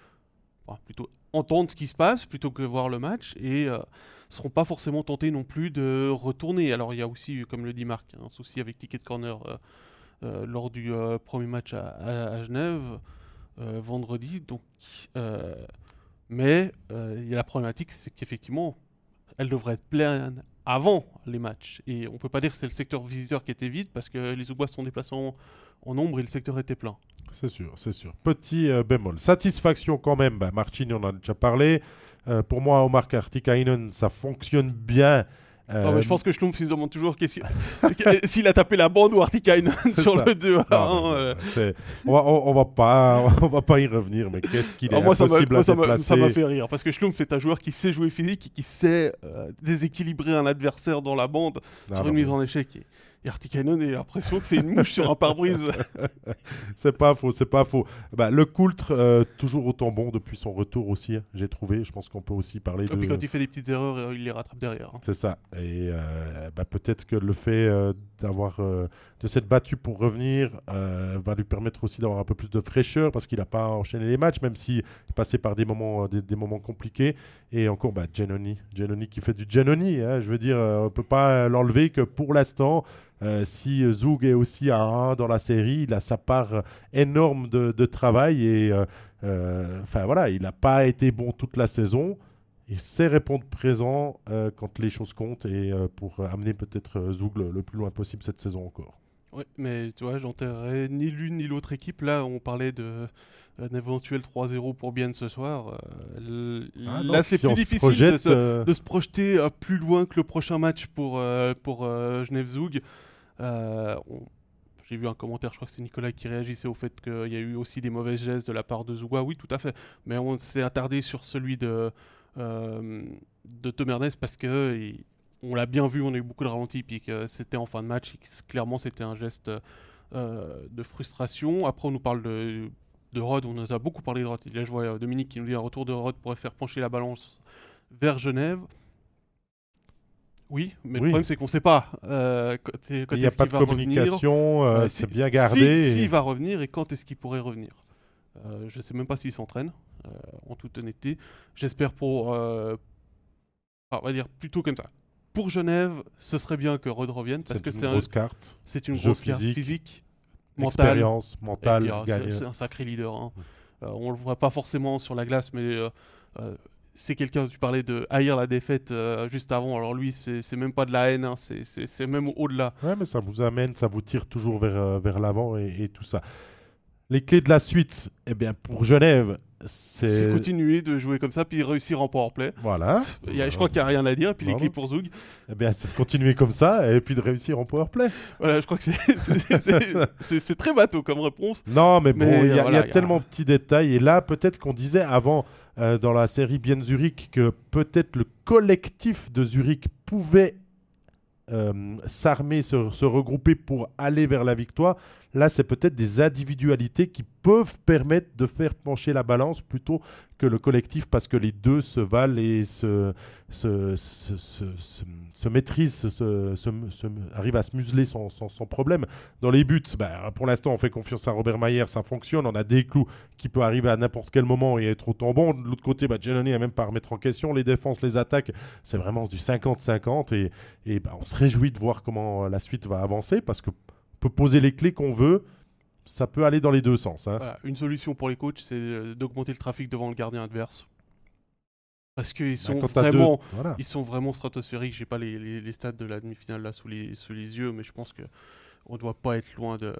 plutôt entendre ce qui se passe plutôt que voir le match et ne euh, seront pas forcément tentés non plus de retourner. Alors il y a aussi, comme le dit Marc, un souci avec Ticket Corner euh, euh, lors du premier match à, Genève vendredi. Donc, mais il y a la problématique, c'est qu'effectivement, elle devrait être pleine avant les matchs. Et on peut pas dire que c'est le secteur visiteur qui était vide parce que les Oubois sont déplacés en, en nombre et le secteur était plein. C'est sûr, c'est sûr. Petit euh, bémol. Satisfaction quand même, bah, Martin, on en a déjà parlé. Euh, pour moi, Omar Kartikainen, ça fonctionne bien. Euh, je pense que Schlumpf se demande toujours s'il a tapé la bande ou Artikainen sur le 2 on, va, on, va pas, on va pas y revenir, mais qu'est-ce qu'il est ah, moi, impossible ça à Ça m'a fait rire, parce que Schlumpf est un joueur qui sait jouer physique et qui sait déséquilibrer un adversaire dans la bande sur une mise en échec. Et Artikainen a l'impression que c'est une mouche sur un pare-brise. c'est pas faux, c'est pas faux. Bah, le Coultre, euh, toujours autant bon depuis son retour aussi, hein, j'ai trouvé. Je pense qu'on peut aussi parler de. Et puis quand il fait des petites erreurs, euh, il les rattrape derrière. Hein. C'est ça. Et euh, bah, peut-être que le fait d'avoir de s'être battu pour revenir va lui permettre aussi d'avoir un peu plus de fraîcheur parce qu'il n'a pas enchaîné les matchs, même s'il est passé par des moments, des, moments compliqués. Et encore, bah, Genoni qui fait du Genoni. Hein, je veux dire, on peut pas l'enlever que pour l'instant. Euh, si Zug est aussi à 1 dans la série, il a sa part énorme de, travail et euh, euh, enfin voilà, il n'a pas été bon toute la saison. Il sait répondre présent quand les choses comptent et pour amener peut-être Zug le, plus loin possible cette saison encore. Oui, mais tu vois, j'enterrerai ni l'une ni l'autre équipe. Là, on parlait de un éventuel 3-0 pour Bien ce soir. Ah là, c'est plus difficile de, se, projeter plus loin que le prochain match pour, pour Genève Zoug. Euh, j'ai vu un commentaire, je crois que c'est Nicolas qui réagissait au fait qu'il y a eu aussi des mauvaises gestes de la part de Zouga. Oui, tout à fait. Mais on s'est attardé sur celui de, euh, de Tom Ernest parce que on l'a bien vu, on a eu beaucoup de ralentis, puis que c'était en fin de match. clairement, c'était un geste euh, de frustration. Après, on nous parle de, de Rod, on nous a beaucoup parlé de Rod. Là, je vois Dominique qui nous dit un retour de Rod pourrait faire pencher la balance vers Genève. Oui, mais le problème c'est qu'on ne sait pas euh, Il n'y a pas de communication, euh, euh, c'est bien gardé. S'il va revenir et quand est-ce qu'il pourrait revenir Je ne sais même pas s'il s'entraîne, en toute honnêteté. J'espère pour... on va dire plutôt comme ça. Pour Genève, ce serait bien que Rod revienne parce que c'est une grosse carte. C'est une grosse carte physique, mentale. Expérience, mentale. C'est un sacré leader. Hein. on ne le voit pas forcément sur la glace, mais c'est quelqu'un, tu parlais de haïr la défaite euh, juste avant, alors lui, c'est même pas de la haine, hein, c'est même au-delà. Ouais, mais ça vous amène, ça vous tire toujours vers, euh, vers l'avant et, tout ça. Les clés de la suite, eh bien, pour Genève, c'est. continuer de jouer comme ça, puis réussir en powerplay. Voilà. je crois qu'il n'y a rien à dire, et puis les clés pour Zoug. Eh bien, c'est de continuer comme ça, et puis de réussir en powerplay. Voilà, je crois que c'est très bateau comme réponse. Non, mais bon, il y a, tellement de petits détails, et là, peut-être qu'on disait avant euh, dans la série Bien Zurich que peut-être le collectif de Zurich pouvait euh, s'armer, se, regrouper pour aller vers la victoire. Là, c'est peut-être des individualités qui peuvent permettre de faire pencher la balance plutôt que le collectif parce que les deux se valent et se, se, se, maîtrisent, se, arrivent à se museler sans, problème. Dans les buts, bah, pour l'instant, on fait confiance à Robert Mayer, ça fonctionne. On a des clous qui peut arriver à n'importe quel moment et être autant bon. De l'autre côté, bah, Giannoni n'a même pas à remettre en question les défenses, les attaques. C'est vraiment du 50-50 et, et bah, on se réjouit de voir comment la suite va avancer parce que peut poser les clés qu'on veut. Ça peut aller dans les deux sens. Hein. une solution pour les coachs, c'est d'augmenter le trafic devant le gardien adverse. Parce qu'ils Bah, sont t'as deux- vraiment, voilà. ils sont vraiment stratosphériques. J'ai pas les, les, les stats de la demi-finale là sous les, sous les yeux, mais je pense que on doit pas être loin de,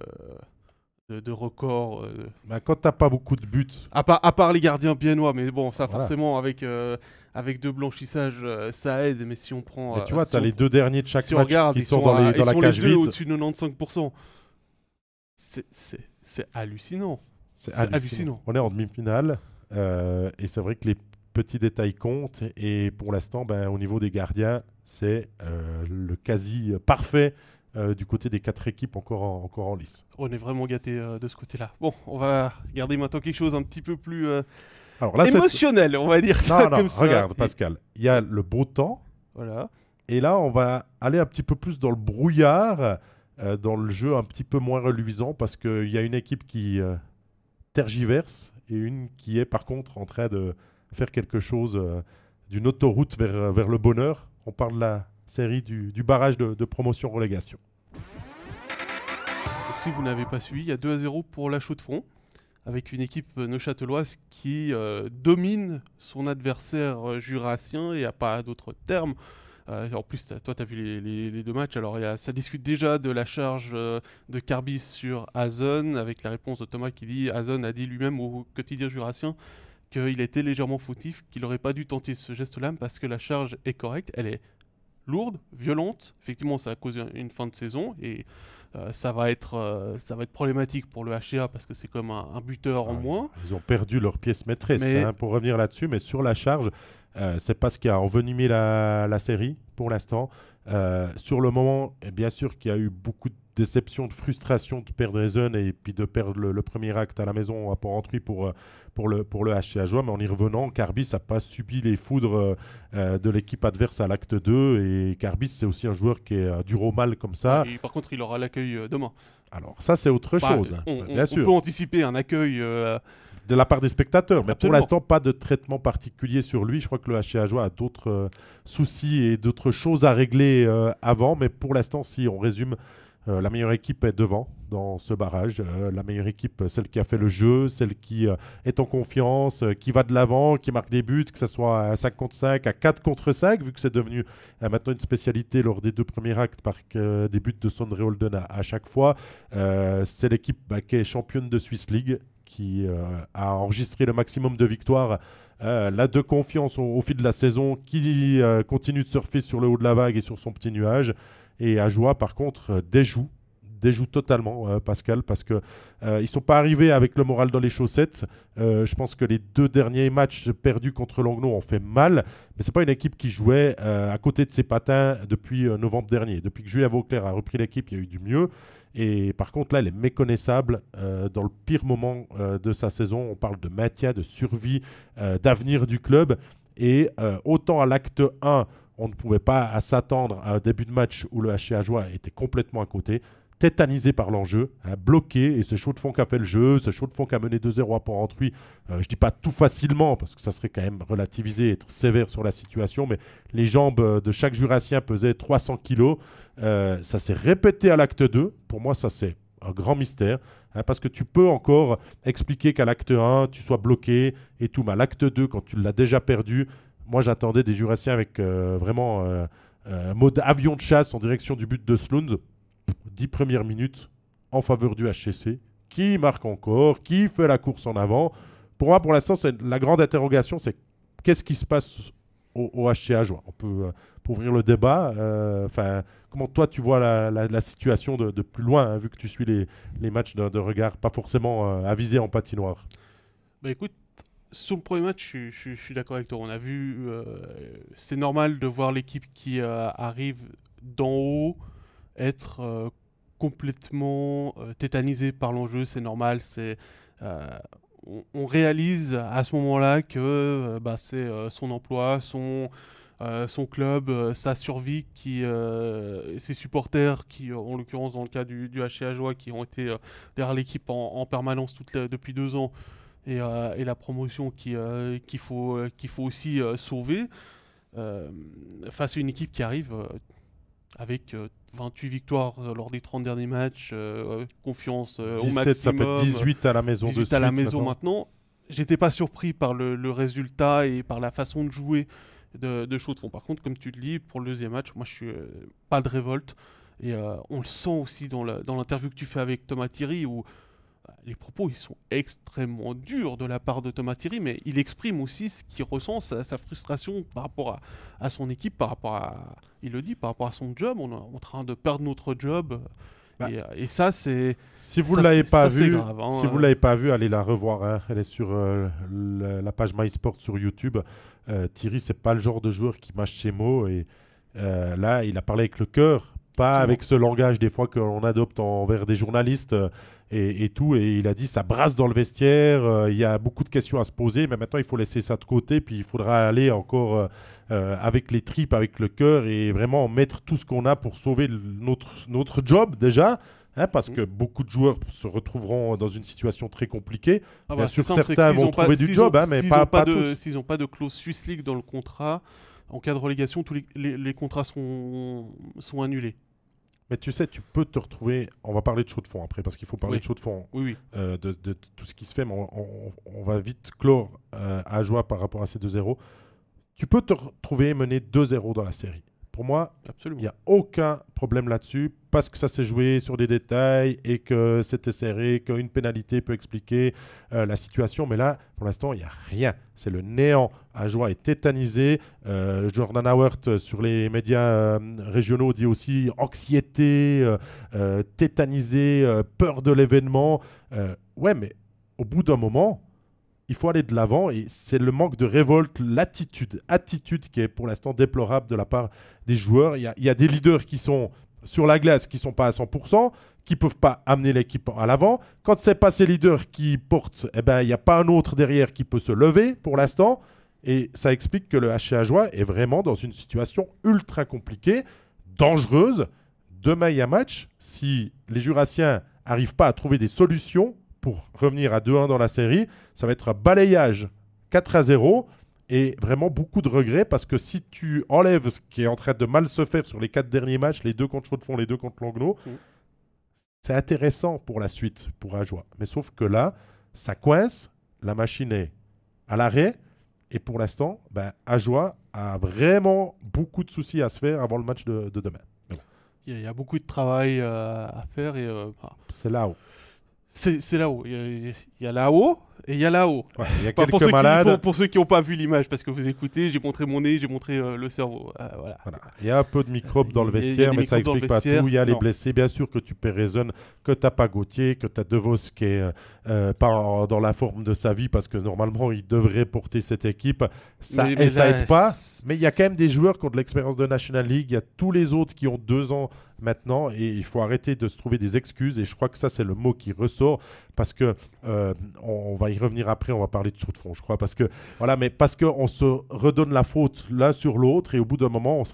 de, de records. euh, Bah, quand t'as pas beaucoup de buts, à, part, à part les gardiens biennois, mais bon, ça Voilà. forcément avec, euh, avec deux blanchissages, euh, ça aide. Mais si on prend, mais euh, tu vois, si t'as les deux derniers de chaque si match regarde, qui sont, dans, à- les, dans la sont cage les deux vide. au-dessus de 95%. C'est- C'est c'est hallucinant. C'est C'est hallucinant. On est en demi-finale et c'est vrai que les petits détails comptent. Et pour l'instant, ben, au niveau des gardiens, c'est le quasi parfait euh, du côté des quatre équipes encore en, encore en lice. On est vraiment gâté de ce côté-là. Bon, on va regarder maintenant quelque chose un petit peu plus euh, Alors là, émotionnel, on va dire ça non, non, comme ça. regarde, Pascal, il y a le beau temps. Voilà. Et là, on va aller un petit peu plus dans le brouillard, euh, dans le jeu un petit peu moins reluisant, parce qu'il y a une équipe qui euh, tergiverse et une qui est par contre en train de faire quelque chose euh, d'une autoroute vers, vers le bonheur. On parle de la série du, barrage de, promotion-relégation. Si vous n'avez pas suivi, il y a 2 à 0 pour la chaux de front, avec une équipe neuchâteloise qui euh, domine son adversaire jurassien, et a pas d'autre terme. Euh, en plus, toi, tu as vu les, deux matchs, alors il ça discute déjà de la charge euh, de Carbis sur Azon, avec la réponse de Thomas qui dit Azon a dit lui-même au quotidien jurassien qu'il était légèrement fautif, qu'il n'aurait pas dû tenter ce geste-là parce que la charge est correcte, elle est lourde, violente. Effectivement, ça a causé une fin de saison et euh, ça, va être, euh, ça va être problématique pour le HCA parce que c'est comme un, un buteur en Ah, moins. Ils ont perdu leur pièce maîtresse, Mais- hein, pour revenir là-dessus. Mais sur la charge, euh, c'est pas ce qui a envenimé la, la série pour l'instant. Sur le moment, et bien sûr qu'il y a eu beaucoup de déception, de frustration de perdre Ezen et puis de perdre le, le premier acte à la maison à Port-Rentruy pour, euh, pour, le, pour le HCA Joie. Mais en y revenant, Carbis n'a pas subi les foudres euh, euh, de l'équipe adverse à l'acte 2. Et Carbis, c'est aussi un joueur qui est dur au mal comme ça. Et par contre, il aura l'accueil demain. Alors, ça, c'est autre Bah, chose. on, on- bien on sûr. peut anticiper un accueil. euh, de la part des spectateurs. Mais Absolument. pour l'instant, pas de traitement particulier sur lui. Je crois que le HCA Joie a d'autres euh, soucis et d'autres choses à régler euh, avant. Mais pour l'instant, si on résume, euh, la meilleure équipe est devant dans ce barrage. Euh, la meilleure équipe, celle qui a fait le jeu, celle qui euh, est en confiance, euh, qui va de l'avant, qui marque des buts, que ce soit à 5 contre 5, à 4 contre 5, vu que c'est devenu euh, maintenant une spécialité lors des deux premiers actes par euh, des buts de Sondre Holden à, chaque fois. Euh, c'est l'équipe bah, qui est championne de Swiss League, qui euh, a enregistré le maximum de victoires. Euh, la de confiance au, fil de la saison, qui euh, continue de surfer sur le haut de la vague et sur son petit nuage. Et Ajoie, par contre, euh, déjoue déjoue totalement euh, Pascal parce que euh, ils sont pas arrivés avec le moral dans les chaussettes. Euh, je pense que les deux derniers matchs perdus contre Langnau ont fait mal, mais c'est pas une équipe qui jouait à côté de ses patins depuis novembre dernier. Depuis que Julien Vauclair a repris l'équipe, il y a eu du mieux. Et par contre, là, elle est méconnaissable dans le pire moment de sa saison. On parle de maintien, de survie, d'avenir du club. Et autant à l'acte 1, on ne pouvait pas s'attendre à un début de match où le Joie était complètement à côté tétanisé par l'enjeu, hein, bloqué, et c'est Chaud de Fond qui a fait le jeu, c'est Chaud de Fond qui a mené 2-0 à Port-Rentruy. Euh, je dis pas tout facilement, parce que ça serait quand même relativiser, être sévère sur la situation, mais les jambes de chaque jurassien pesaient 300 kilos. Euh, ça s'est répété à l'acte 2. Pour moi, ça c'est un grand mystère, hein, parce que tu peux encore expliquer qu'à l'acte 1, tu sois bloqué et tout, mais l'acte 2, quand tu l'as déjà perdu, moi j'attendais des jurassiens avec euh, vraiment euh, un mode avion de chasse en direction du but de Slund. 10 premières minutes en faveur du HCC, qui marque encore, qui fait la course en avant. Pour moi, pour l'instant, la grande interrogation, c'est qu'est-ce qui se passe au, HCA Joie On peut, euh, ouvrir le débat, euh, comment toi tu vois la, situation de, plus loin, hein, vu que tu suis les, matchs de, regard, pas forcément euh, avisés en patinoire. Bah écoute, sur le premier match, je, suis- d'accord avec toi. On a vu, euh, c'est normal de voir l'équipe qui euh, arrive d'en haut être euh, complètement tétanisée par l'enjeu. C'est normal. C'est, on, réalise à ce moment-là que bah, c'est son emploi, son club, sa survie, qui, ses supporters, qui, en l'occurrence dans le cas du, du Joie, qui ont été derrière l'équipe en, en permanence depuis deux ans, et, euh, et la promotion euh, qu'il faut, euh, qu'il faut aussi sauver, face à une équipe qui arrive avec euh, 28 victoires lors des 30 derniers matchs, confiance euh, au 17, maximum. ça fait 18 à la maison 18 de à la suite maison maintenant. maintenant. j'étais pas surpris par le, résultat et par la façon de jouer de, de. Par contre, comme tu le dis, pour le deuxième match, moi je suis pas de révolte. Et on le sent aussi dans l'interview que tu fais avec Thomas Thierry où les propos ils sont extrêmement durs de la part de Thomas Thierry, mais il exprime aussi ce qu'il ressent, sa, frustration par rapport à, son équipe, par rapport à, il le dit, par rapport à son job. On est en train de perdre notre job. Bah. et, ça, c'est. Si vous ne l'avez pas vu, hein. si vous l'avez pas vu, allez la revoir. Hein. Elle est sur euh, la page MySport sur YouTube. Euh, Thierry, c'est pas le genre de joueur qui mâche ses mots et euh, là, il a parlé avec le cœur, pas avec ce langage des fois qu'on adopte envers des journalistes et, tout. Et il a dit ça brasse dans le vestiaire, euh, il y a beaucoup de questions à se poser, mais maintenant il faut laisser ça de côté, puis il faudra aller encore euh, euh, avec les tripes, avec le cœur et vraiment mettre tout ce qu'on a pour sauver notre, notre job déjà. Hein, parce que beaucoup de joueurs se retrouveront dans une situation très compliquée. Ah Bien bah, sûr, certains vont trouver du job, hein, mais pas, pas, tous. S'ils n'ont pas de clause Swiss League dans le contrat, en cas de relégation, tous les, les contrats sont, sont annulés. Mais tu sais, tu peux te retrouver. On va parler de chaud de fond après, parce qu'il faut parler de chaud de fond. Oui, euh, de, tout ce qui se fait, mais on, va vite clore euh, à joie par rapport à ces 2-0. Tu peux te retrouver mené 2-0 dans la série. Pour moi, il n'y a aucun problème là-dessus parce que ça s'est joué sur des détails et que c'était serré, qu'une pénalité peut expliquer euh, la situation. Mais là, pour l'instant, il n'y a rien. C'est le néant. Ajoie est tétanisé. Euh, Jordan Howard euh, sur les médias régionaux dit aussi anxiété, tétanisé, peur de l'événement. ouais, mais au bout d'un moment, il faut aller de l'avant et c'est le manque de révolte, l'attitude, attitude qui est pour l'instant déplorable de la part des joueurs. Il y, a, des leaders qui sont sur la glace qui sont pas à 100%, qui peuvent pas amener l'équipe à l'avant. Quand c'est pas ces leaders qui portent, eh ben il n'y a pas un autre derrière qui peut se lever pour l'instant. Et ça explique que le HCA Joie est vraiment dans une situation ultra compliquée, dangereuse. Demain, il y a match. Si les Jurassiens n'arrivent pas à trouver des solutions pour revenir à 2-1 dans la série. Ça va être un balayage 4 à 0 et vraiment beaucoup de regrets parce que si tu enlèves ce qui est en train de mal se faire sur les quatre derniers matchs, les deux contre Chaud-de-Fond, les deux contre Langnau, mm. c'est intéressant pour la suite, pour Ajoie. Mais sauf que là, ça coince, la machine est à l'arrêt et pour l'instant, ben, Ajoie a vraiment beaucoup de soucis à se faire avant le match de, demain. Il y, a beaucoup de travail euh, à faire et euh, c'est là-haut. C'est là-haut. Il y a, là-haut et il y a là-haut. il y a quelques pour malades. pour, ceux qui n'ont pas vu l'image, parce que vous écoutez, j'ai montré mon nez, j'ai montré euh, le cerveau. Euh, voilà. Il y a un peu de microbes dans le vestiaire, mais ça explique pas tout. Il y a les blessés. Bien sûr que tu raison que tu n'as pas Gauthier, que tu as De Vos qui est euh, pas dans la forme de sa vie, parce que normalement, il devrait porter cette équipe. Ça, mais, ça aide pas. Mais il y a quand même des joueurs qui ont de l'expérience de National League. Il y a tous les autres qui ont deux ans maintenant et il faut arrêter de se trouver des excuses et je crois que ça c'est le mot qui ressort parce que euh, on, va y revenir après on va parler de chaud de fond je crois parce que voilà mais parce qu'on se redonne la faute l'un sur l'autre et au bout d'un moment on se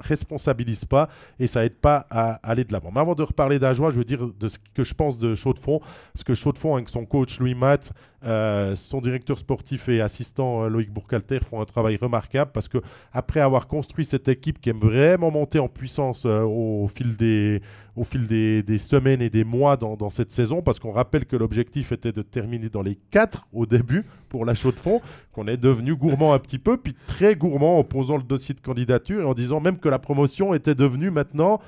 responsabilise pas et ça aide pas à aller de l'avant. Mais avant de reparler d'Ajoie je veux dire de ce que je pense de chaud de fond parce que chaud de fond avec son coach Louis Matt euh, son directeur sportif et assistant euh, Loïc Bourcalter font un travail remarquable parce que après avoir construit cette équipe qui aime vraiment monter en puissance au fil des, au fil des, semaines et des mois dans, cette saison, parce qu'on rappelle que l'objectif était de terminer dans les 4 au début pour la chaude de fond, qu'on est devenu gourmand un petit peu, puis très gourmand en posant le dossier de candidature et en disant même que la promotion était devenue maintenant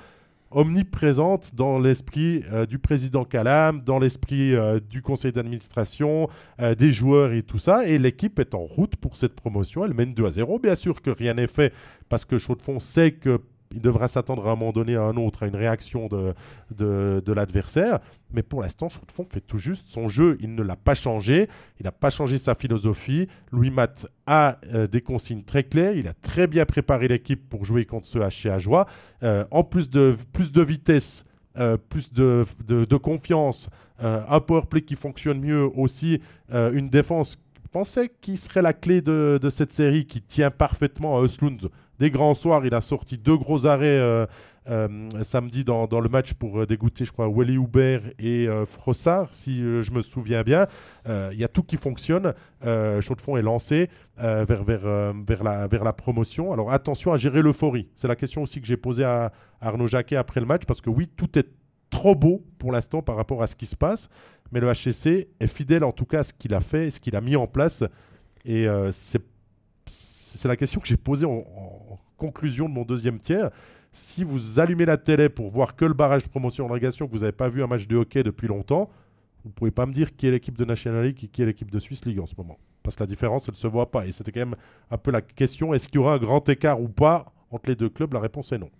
omniprésente dans l'esprit euh, du président Calam, dans l'esprit euh, du conseil d'administration, euh, des joueurs et tout ça. Et l'équipe est en route pour cette promotion. Elle mène 2 à 0. Bien sûr que rien n'est fait parce que Chaux-de-Fonds sait que il devra s'attendre à un moment donné à un autre, à une réaction de, l'adversaire. Mais pour l'instant, Chaux-de-Fonds fait tout juste son jeu. Il ne l'a pas changé. Il n'a pas changé sa philosophie. Louis Matt a euh, des consignes très claires. Il a très bien préparé l'équipe pour jouer contre ce à joie. Euh, en plus de, plus de vitesse, euh, plus de, confiance, un powerplay qui fonctionne mieux aussi, une défense pensais qui serait la clé de, cette série qui tient parfaitement à Öslund des grands soirs. Il a sorti deux gros arrêts euh, euh, samedi dans, le match pour euh, dégoûter, je crois, Wally Hubert et Frossard, si je me souviens bien. Il y a tout qui fonctionne. Chaud de est lancé vers, la, vers la promotion. Alors attention à gérer l'euphorie. C'est la question aussi que j'ai posée à, Arnaud Jacquet après le match, parce que oui, tout est trop beau pour l'instant par rapport à ce qui se passe. Mais le HCC est fidèle en tout cas à ce qu'il a fait, ce qu'il a mis en place. Et euh, c'est la question que j'ai posée en, conclusion de mon deuxième tiers. Si vous allumez la télé pour voir que le barrage de promotion en relégation, que vous n'avez pas vu un match de hockey depuis longtemps, vous ne pouvez pas me dire qui est l'équipe de National League et qui est l'équipe de Swiss League en ce moment. Parce que la différence, elle ne se voit pas. Et c'était quand même un peu la question est-ce qu'il y aura un grand écart ou pas entre les deux clubs? La réponse est non.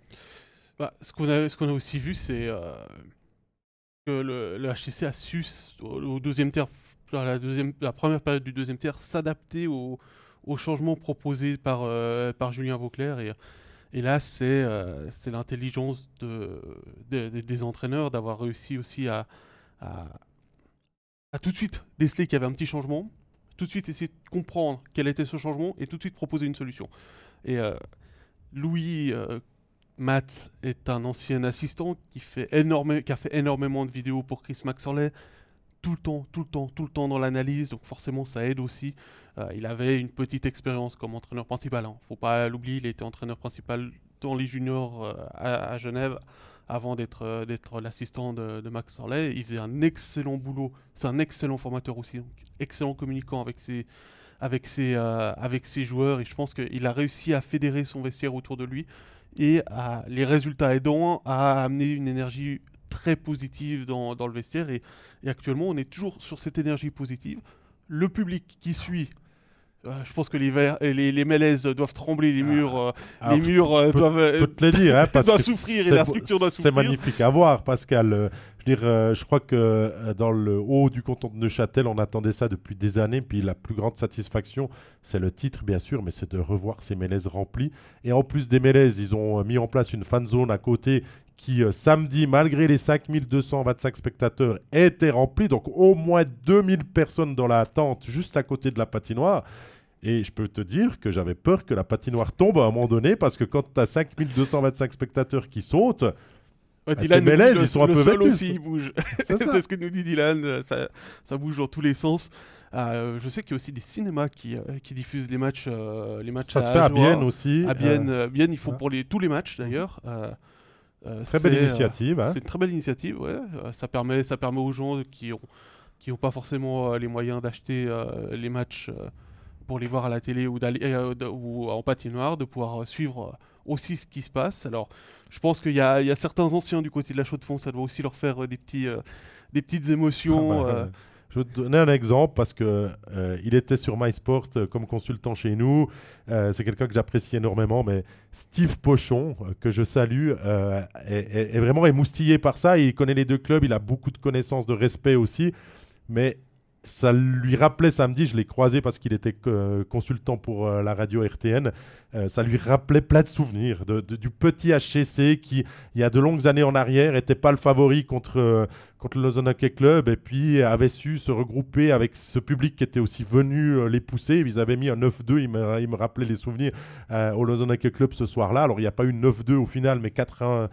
Bah, ce qu'on a, aussi vu, c'est euh, que le, le, HCC a su, au, deuxième tiers, la, deuxième, la première période du deuxième tiers, s'adapter aux, changements proposés par, euh, par Julien Vauclair. Et, là, c'est euh, l'intelligence de, des entraîneurs d'avoir réussi aussi à, tout de suite déceler qu'il y avait un petit changement, tout de suite essayer de comprendre quel était ce changement et tout de suite proposer une solution. Et Louis Matt est un ancien assistant qui, fait qui a fait énormément de vidéos pour Chris Maxorley, tout le temps, tout le temps, tout le temps dans l'analyse, donc forcément ça aide aussi. Euh, il avait une petite expérience comme entraîneur principal, hein. faut pas l'oublier, il était entraîneur principal dans les juniors euh, à, Genève avant d'être euh, l'assistant de, Max Sorley. Il faisait un excellent boulot, c'est un excellent formateur aussi, excellent communicant avec ses joueurs et je pense qu'il a réussi à fédérer son vestiaire autour de lui et les résultats aidant à amener une énergie très positive dans, dans le vestiaire. Et, et, actuellement, on est toujours sur cette énergie positive. Le public qui suit. Euh, je pense que les, les, les, malaises doivent trembler, les ah. murs, euh, les murs euh, doivent, te le dire, hein, parce souffrir et la structure doit souffrir. C'est magnifique à voir, Pascal. Dire, je crois que dans le haut du canton de Neuchâtel, on attendait ça depuis des années. Puis la plus grande satisfaction, c'est le titre, bien sûr, mais c'est de revoir ces mélèzes remplis. Et en plus des mélèzes, ils ont mis en place une fan zone à côté qui, samedi, malgré les 5225 spectateurs, était remplie. Donc au moins 2000 personnes dans la tente juste à côté de la patinoire. Et je peux te dire que j'avais peur que la patinoire tombe à un moment donné parce que quand tu as 5225 spectateurs qui sautent, bah, Dylan ils sont un peu sol aussi, il bouge. C'est ce que nous dit Dylan, ça, ça bouge dans tous les sens. Euh, je sais qu'il y a aussi des cinémas qui, euh, qui diffusent les matchs, euh, les matchs. Ça se fait à Bienne aussi. À Bienne, Bienne ils font pour les, tous les matchs d'ailleurs. très belle initiative. Hein. C'est une très belle initiative, ouais. ça, permet, ça permet aux gens qui n'ont qui ont pas forcément les moyens d'acheter les matchs pour les voir à la télé ou, euh, ou en patinoire, de pouvoir euh, suivre euh, aussi ce qui se passe. Alors, je pense qu'il y, y, a certains anciens du côté de la chaux de fond, ça doit aussi leur faire des, petits, des petites émotions. Ah bah, je vais te donner un exemple parce que il était sur MySport comme consultant chez nous. c'est quelqu'un que j'apprécie énormément, mais Steve Pochon, que je salue, est, est, vraiment émoustillé par ça. Il connaît les deux clubs, il a beaucoup de connaissances, de respect aussi. Mais ça lui rappelait samedi, je l'ai croisé parce qu'il était consultant pour euh, la radio RTN, euh, ça lui rappelait plein de souvenirs du petit HCC qui, il y a de longues années en arrière, n'était pas le favori contre, euh, contre le Club et puis avait su se regrouper avec ce public qui était aussi venu les pousser. Ils avaient mis un 9-2, il me, rappelait les souvenirs au Lausanne Club ce soir-là. Alors il n'y a pas eu 9-2 au final, mais 4-1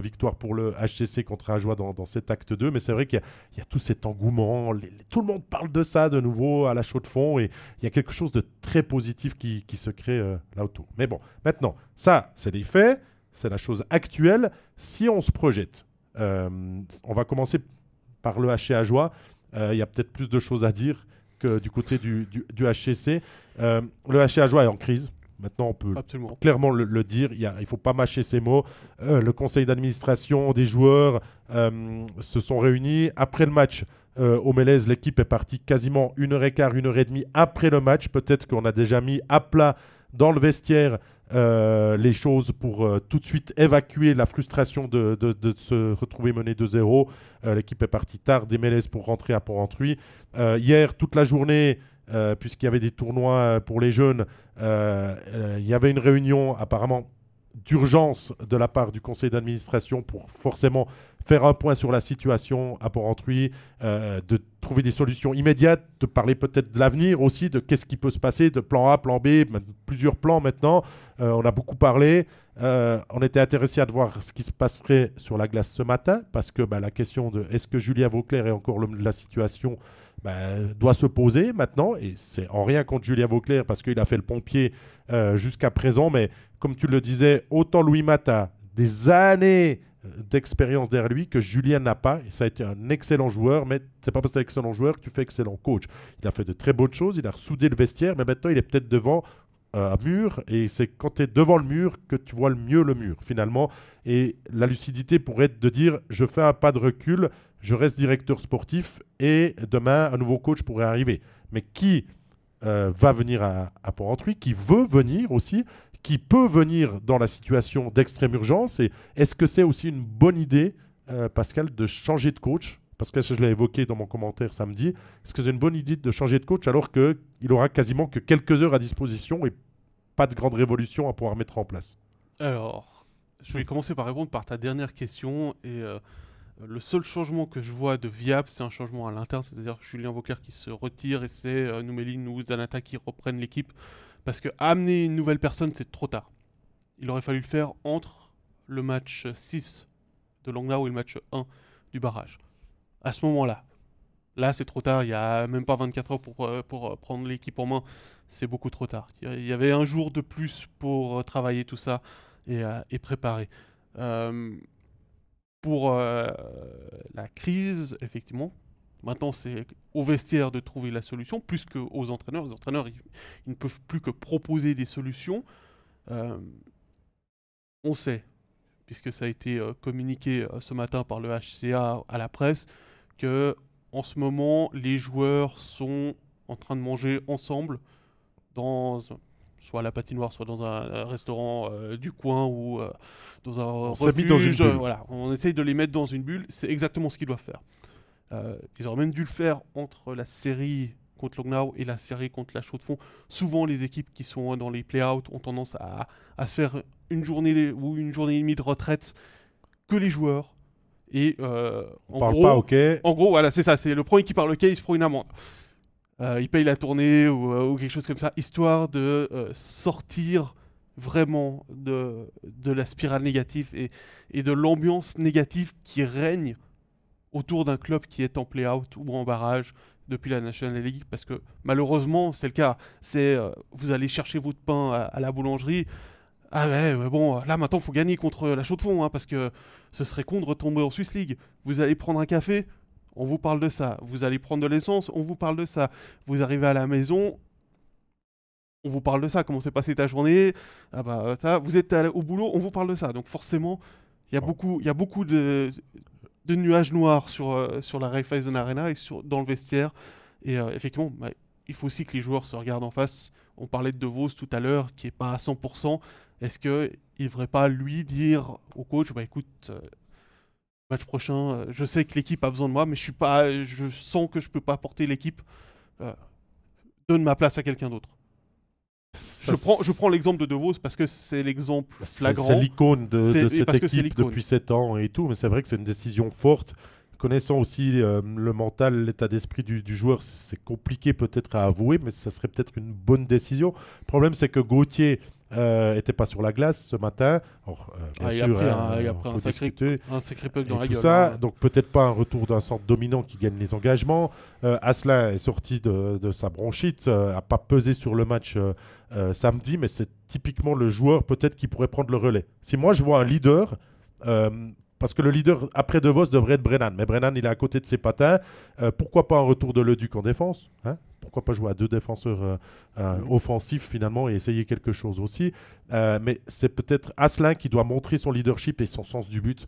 victoire pour le HCC contre Ajoie dans, dans cet acte 2. Mais c'est vrai qu'il y, a tout cet engouement, tout le monde parle de ça de nouveau à la chaux de fond et il y a quelque chose de très positif qui, se crée euh, là autour. Mais bon, maintenant, ça, c'est les faits, c'est la chose actuelle. Si on se projette, euh, on va commencer par le HC Joie. Euh, il y a peut-être plus de choses à dire que du côté du, du, HCC. le HC Joie est en crise. Maintenant, on peut clairement le, dire. Il ne faut pas mâcher ces mots. le conseil d'administration des joueurs se sont réunis après le match. Euh, au Mélèze, l'équipe est partie quasiment une heure et quart, une heure et demie après le match. Peut-être qu'on a déjà mis à plat dans le vestiaire euh, les choses pour euh, tout de suite évacuer la frustration de, se retrouver mené 2-0. l'équipe est partie tard des Mélèzes pour rentrer à Port-Rentruy. hier, toute la journée, puisqu'il y avait des tournois pour les jeunes, il y avait une réunion apparemment d'urgence de la part du conseil d'administration pour forcément faire un point sur la situation à Port-Rentruy, euh, de trouver des solutions immédiates, de parler peut-être de l'avenir aussi, de qu'est-ce qui peut se passer, de plan A, plan B, plusieurs plans maintenant. Euh, on a beaucoup parlé. Euh, on était intéressé à voir ce qui se passerait sur la glace ce matin, parce que bah, la question de est-ce que Julien Vauclair est encore l'homme de la situation bah, doit se poser maintenant. Et c'est en rien contre Julien Vauclair, parce qu'il a fait le pompier jusqu'à présent. Mais comme tu le disais, autant Louis Mata, des années d'expérience derrière lui que Julien n'a pas. Ça a été un excellent joueur, mais c'est pas parce que tu excellent joueur que tu fais excellent coach. Il a fait de très bonnes choses, il a soudé le vestiaire, mais maintenant il est peut-être devant euh, un mur et c'est quand tu es devant le mur que tu vois le mieux le mur finalement. Et la lucidité pourrait être de dire je fais un pas de recul, je reste directeur sportif et demain un nouveau coach pourrait arriver. Mais qui euh, va venir à, à Port-Entruy, qui veut venir aussi, qui peut venir dans la situation d'extrême urgence. Et est-ce que c'est aussi une bonne idée, euh, Pascal, de changer de coach? Parce que je l'ai évoqué dans mon commentaire samedi. Est-ce que c'est une bonne idée de changer de coach alors qu'il aura quasiment que quelques heures à disposition et pas de grande révolution à pouvoir mettre en place? Alors, je vais commencer par répondre par ta dernière question. Et euh, le seul changement que je vois de viable, c'est un changement à l'interne, c'est-à-dire Julien Vauclair qui se retire et c'est euh, Noumeline ou Zanata qui reprennent l'équipe. Parce que amener une nouvelle personne, c'est trop tard. Il aurait fallu le faire entre le match 6 de Langnau et le match 1 du barrage. À ce moment-là, là c'est trop tard, il n'y a même pas 24 heures pour, euh, pour euh, prendre l'équipe en main, c'est beaucoup trop tard. Il y avait un jour de plus pour euh, travailler tout ça et, et préparer. pour la crise, effectivement, Maintenant, c'est au vestiaire de trouver la solution, plus qu'aux entraîneurs. Les entraîneurs, ils, ne peuvent plus que proposer des solutions. Euh, on sait, puisque ça a été euh, communiqué euh, ce matin par le HCA à la presse, que en ce moment, les joueurs sont en train de manger ensemble dans soit la patinoire, soit dans un, restaurant du coin ou dans un on refuge. Dans une bulle. Voilà, on essaye de les mettre dans une bulle. C'est exactement ce qu'ils doivent faire. Euh, ils auraient même dû le faire entre la série contre Lognau et la série contre la Chaux de Fonds. Souvent, les équipes qui sont dans les play-out ont tendance à, se faire une journée ou une journée et demie de retraite que les joueurs. Et euh, en, parle gros, pas, ok. en gros, voilà, c'est ça. C'est le premier qui parle ok, il se prend une amende. Euh, il paye la tournée ou, quelque chose comme ça, histoire de sortir vraiment de, de la spirale négative et, et de l'ambiance négative qui règne autour d'un club qui est en play-out ou en barrage depuis la National League parce que malheureusement c'est le cas. C'est euh, vous allez chercher votre pain à, la boulangerie. Ah ouais, bon, là maintenant il faut gagner contre la chaux de fond hein, parce que ce serait con de retomber en Swiss League. Vous allez prendre un café, on vous parle de ça. Vous allez prendre de l'essence, on vous parle de ça. Vous arrivez à la maison, on vous parle de ça. Comment s'est passée ta journée? Ah bah ça. Vous êtes au boulot, on vous parle de ça. Donc forcément, il y a beaucoup, il y a beaucoup de de nuages noirs sur, euh, sur la Raiffeisen Arena et sur, dans le vestiaire. Et euh, effectivement, bah, il faut aussi que les joueurs se regardent en face. On parlait de De Vos tout à l'heure, qui n'est pas à 100%. Est-ce qu'il ne devrait pas, lui, dire au coach, bah, écoute, euh, match prochain, je sais que l'équipe a besoin de moi, mais je, suis pas, je sens que je ne peux pas porter l'équipe. donne ma place à quelqu'un d'autre je prends, je prends l'exemple de De Vos parce que c'est l'exemple flagrant. C'est l'icône de, cette équipe depuis 7 ans et tout, mais c'est vrai que c'est une décision forte. Connaissant aussi euh, le mental, l'état d'esprit du, joueur, c'est compliqué peut-être à avouer, mais ça serait peut-être une bonne décision. Le problème, c'est que Gauthier n'était euh, pas sur la glace ce matin. Euh, ah, il, a pris un, un, sacré, un sacré dans la gueule. Ça, hein. Donc peut-être pas un retour d'un centre dominant qui gagne les engagements. Euh, Asselin est sorti de, de sa bronchite, n'a pas pesé sur le match samedi, mais c'est typiquement le joueur peut-être qui pourrait prendre le relais. Si moi je vois un leader parce que le leader après De Vos devrait être Brennan. Mais Brennan, il est à côté de ses patins. Euh, pourquoi pas un retour de Leduc en défense hein? Pourquoi pas jouer à deux défenseurs euh, euh, offensifs finalement et essayer quelque chose aussi Mais c'est peut-être Asselin qui doit montrer son leadership et son sens du but.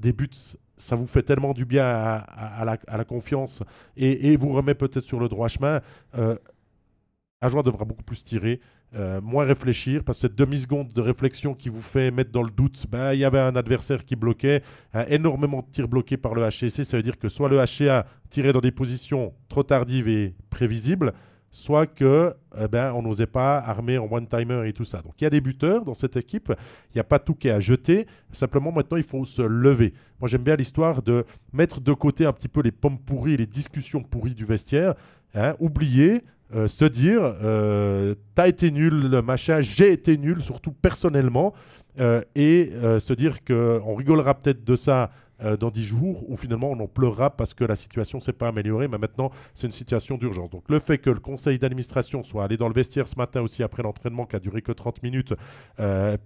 des buts, ça vous fait tellement du bien à, la, confiance et, et vous remet peut-être sur le droit chemin. un joueur devra beaucoup plus tirer. Euh, moins réfléchir, parce que cette demi-seconde de réflexion qui vous fait mettre dans le doute, ben, il y avait un adversaire qui bloquait, énormément de tirs bloqués par le HCC, ça veut dire que soit le HCA tirait dans des positions trop tardives et prévisibles, soit que eh ben, on n'osait pas armer en one-timer et tout ça. Donc il y a des buteurs dans cette équipe, il n'y a pas tout qui est à jeter, simplement maintenant il faut se lever. Moi j'aime bien l'histoire de mettre de côté un petit peu les pommes pourries, les discussions pourries du vestiaire, hein, oublier, euh, se dire euh, t'as été nul, machin, j'ai été nul, surtout personnellement, euh, et se dire qu'on rigolera peut-être de ça dans dix jours, ou finalement on en pleurera parce que la situation s'est pas améliorée, mais maintenant c'est une situation d'urgence. Donc le fait que le conseil d'administration soit allé dans le vestiaire ce matin aussi après l'entraînement qui a duré que 30 minutes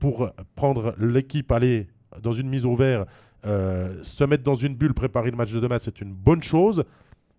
pour prendre l'équipe, aller dans une mise au vert Euh, se mettre dans une bulle, préparer le match de demain, c'est une bonne chose.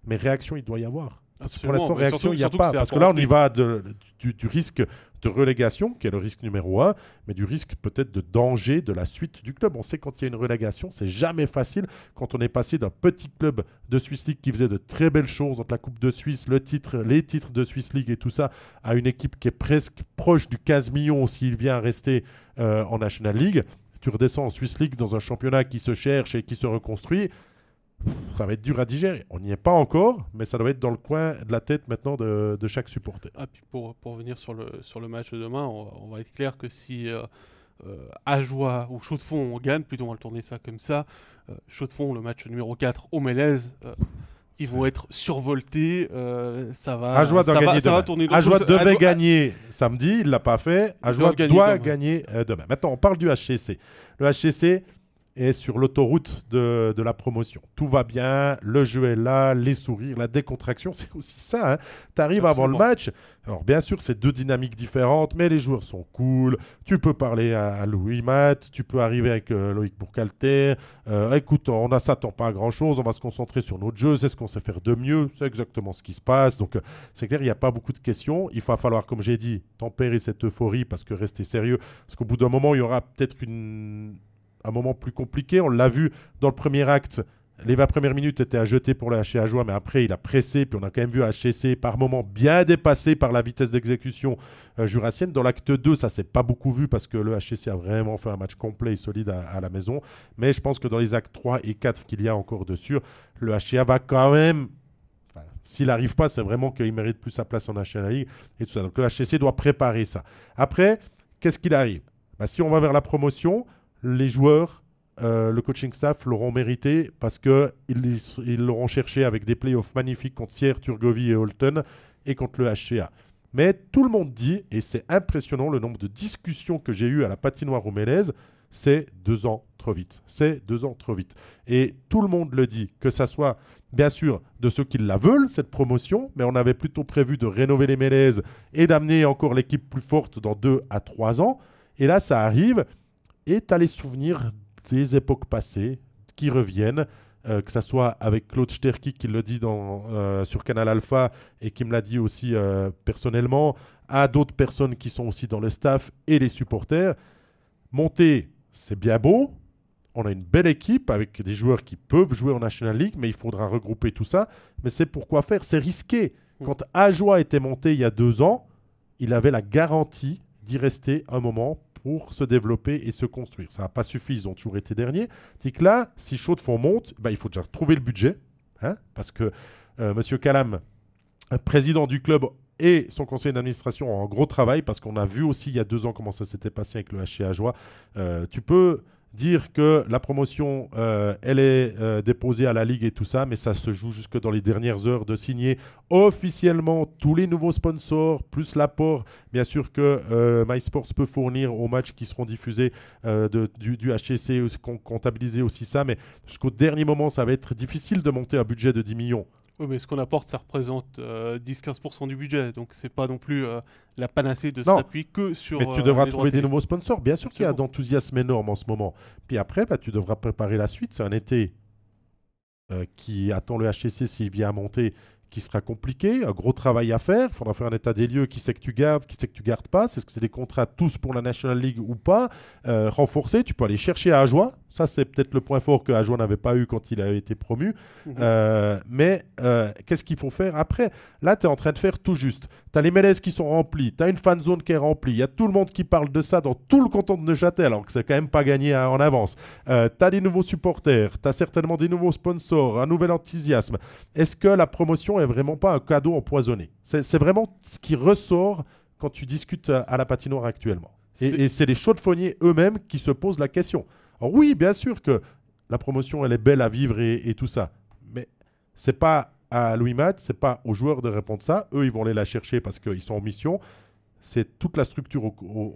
Mais réaction, il doit y avoir. Pour l'instant, réaction, il n'y a pas. Parce que là, on y va de, du, du, risque de relégation, qui est le risque numéro un, mais du risque peut-être de danger de la suite du club. On sait quand il y a une relégation, c'est jamais facile. Quand on est passé d'un petit club de Swiss League qui faisait de très belles choses, entre la Coupe de Suisse, le titre, les titres de Swiss League et tout ça, à une équipe qui est presque proche du 15 millions s'il vient rester euh, en National League. Tu redescends en Swiss League dans un championnat qui se cherche et qui se reconstruit ça va être dur à digérer. On n'y est pas encore, mais ça doit être dans le coin de la tête maintenant de, chaque supporter. Ah, puis pour, pour revenir sur le, sur le match de demain, on, va être clair que si euh, euh, Ajoie ou Chaud de Fond on gagne, plutôt on va le tourner ça comme ça, euh, Chaud de Fond, le match numéro 4 au Mélèze, euh, ils vont être survoltés. ça va, Ajoie doit gagner va, tourner Ajoie devait gagner samedi, il l'a pas fait. Ajoie doit gagner demain. Maintenant, on parle du HCC. Le HCC, et sur l'autoroute de, la promotion. Tout va bien, le jeu est là, les sourires, la décontraction, c'est aussi ça. Hein. Tu arrives avant le match, alors bien sûr c'est deux dynamiques différentes, mais les joueurs sont cool, tu peux parler à, Louis Matt, tu peux arriver avec euh, Loïc Bourcalter, euh, écoute, on ne s'attend pas à grand-chose, on va se concentrer sur notre jeu, c'est ce qu'on sait faire de mieux, c'est exactement ce qui se passe, donc euh, c'est clair, il n'y a pas beaucoup de questions, il va falloir, comme j'ai dit, tempérer cette euphorie, parce que rester sérieux, parce qu'au bout d'un moment, il y aura peut-être une un moment plus compliqué. On l'a vu dans le premier acte. Les 20 premières minutes étaient à jeter pour le HC mais après il a pressé, puis on a quand même vu HCC par moment bien dépassé par la vitesse d'exécution euh, jurassienne. Dans l'acte 2, ça s'est pas beaucoup vu parce que le HCC a vraiment fait un match complet et solide à, la maison. Mais je pense que dans les actes 3 et 4 qu'il y a encore dessus, le HCA va quand même s'il n'arrive pas, c'est vraiment qu'il mérite plus sa place en National League et tout ça. Donc le HCC doit préparer ça. Après, qu'est-ce qu'il arrive? Bah, Si on va vers la promotion, les joueurs, euh, le coaching staff l'auront mérité parce qu'ils ils l'auront cherché avec des playoffs magnifiques contre Sierre, Turgovie et Holton et contre le HCA. Mais tout le monde dit, et c'est impressionnant le nombre de discussions que j'ai eues à la patinoire rouménaise, c'est deux ans trop vite. C'est deux ans trop vite. Et tout le monde le dit, que ça soit bien sûr de ceux qui la veulent, cette promotion, mais on avait plutôt prévu de rénover les Mélèzes et d'amener encore l'équipe plus forte dans deux à trois ans. Et là, ça arrive et tu as les souvenirs des époques passées qui reviennent, euh, que ce soit avec Claude Sterki qui le dit dans, euh, sur Canal Alpha et qui me l'a dit aussi euh, personnellement, à d'autres personnes qui sont aussi dans le staff et les supporters. Monter, c'est bien beau. On a une belle équipe avec des joueurs qui peuvent jouer en National League, mais il faudra regrouper tout ça. Mais c'est pourquoi faire? C'est risqué. Mm. Quand Ajoie était monté il y a deux ans, il avait la garantie d'y rester un moment pour se développer et se construire. Ça n'a pas suffi, ils ont toujours été derniers. C'est que là, si Chaud de Fond monte, bah, il faut déjà trouver le budget, hein, parce que euh, Monsieur Calam, président du club, et son conseil d'administration ont un gros travail, parce qu'on a vu aussi il y a deux ans comment ça s'était passé avec le HCA Joie. Euh, tu peux dire que la promotion, euh, elle est euh, déposée à la Ligue et tout ça, mais ça se joue jusque dans les dernières heures de signer officiellement tous les nouveaux sponsors, plus l'apport, bien sûr, que euh, MySports peut fournir aux matchs qui seront diffusés du, du, HCC, comptabiliser aussi ça, mais jusqu'au dernier moment, ça va être difficile de monter un budget de 10 millions. Oui, mais ce qu'on apporte, ça représente 10-15% euh, du budget. Donc, c'est pas non plus euh, la panacée de s'appuyer que sur. Mais tu devras euh, trouver des nouveaux sponsors. Bien sûr qu'il y a d'enthousiasme énorme en ce moment. Puis après, bah, tu devras préparer la suite. C'est un été qui attend le HCC s'il vient à monter qui sera compliqué, un gros travail à faire. Il faudra faire un état des lieux, qui sait que tu gardes, qui sait que tu gardes pas. Est-ce que c'est des contrats tous pour la National League ou pas euh, Renforcer, tu peux aller chercher à Ajoie. Ça, c'est peut-être le point fort que Ajoie n'avait pas eu quand il a été promu. Mhm. Euh, mais euh, qu'est-ce qu'il faut faire après? Là, tu es en train de faire tout juste. Tu as les MLS qui sont remplis, tu as une fan zone qui est remplie, il y a tout le monde qui parle de ça dans tout le canton de Neuchâtel, alors que c'est quand même pas gagné en avance. tu as des nouveaux supporters, tu as certainement des nouveaux sponsors, un nouvel enthousiasme. Est-ce que la promotion est vraiment pas un cadeau empoisonné. C'est vraiment ce qui ressort quand tu discutes à la patinoire actuellement. Et, c'est les chaudefonniers eux-mêmes qui se posent la question. Alors oui, bien sûr que la promotion, elle est belle à vivre et, tout ça. Mais c'est pas à Louis Matt, c'est pas aux joueurs de répondre ça. Eux, ils vont aller la chercher parce qu'ils sont en mission. C'est toute la structure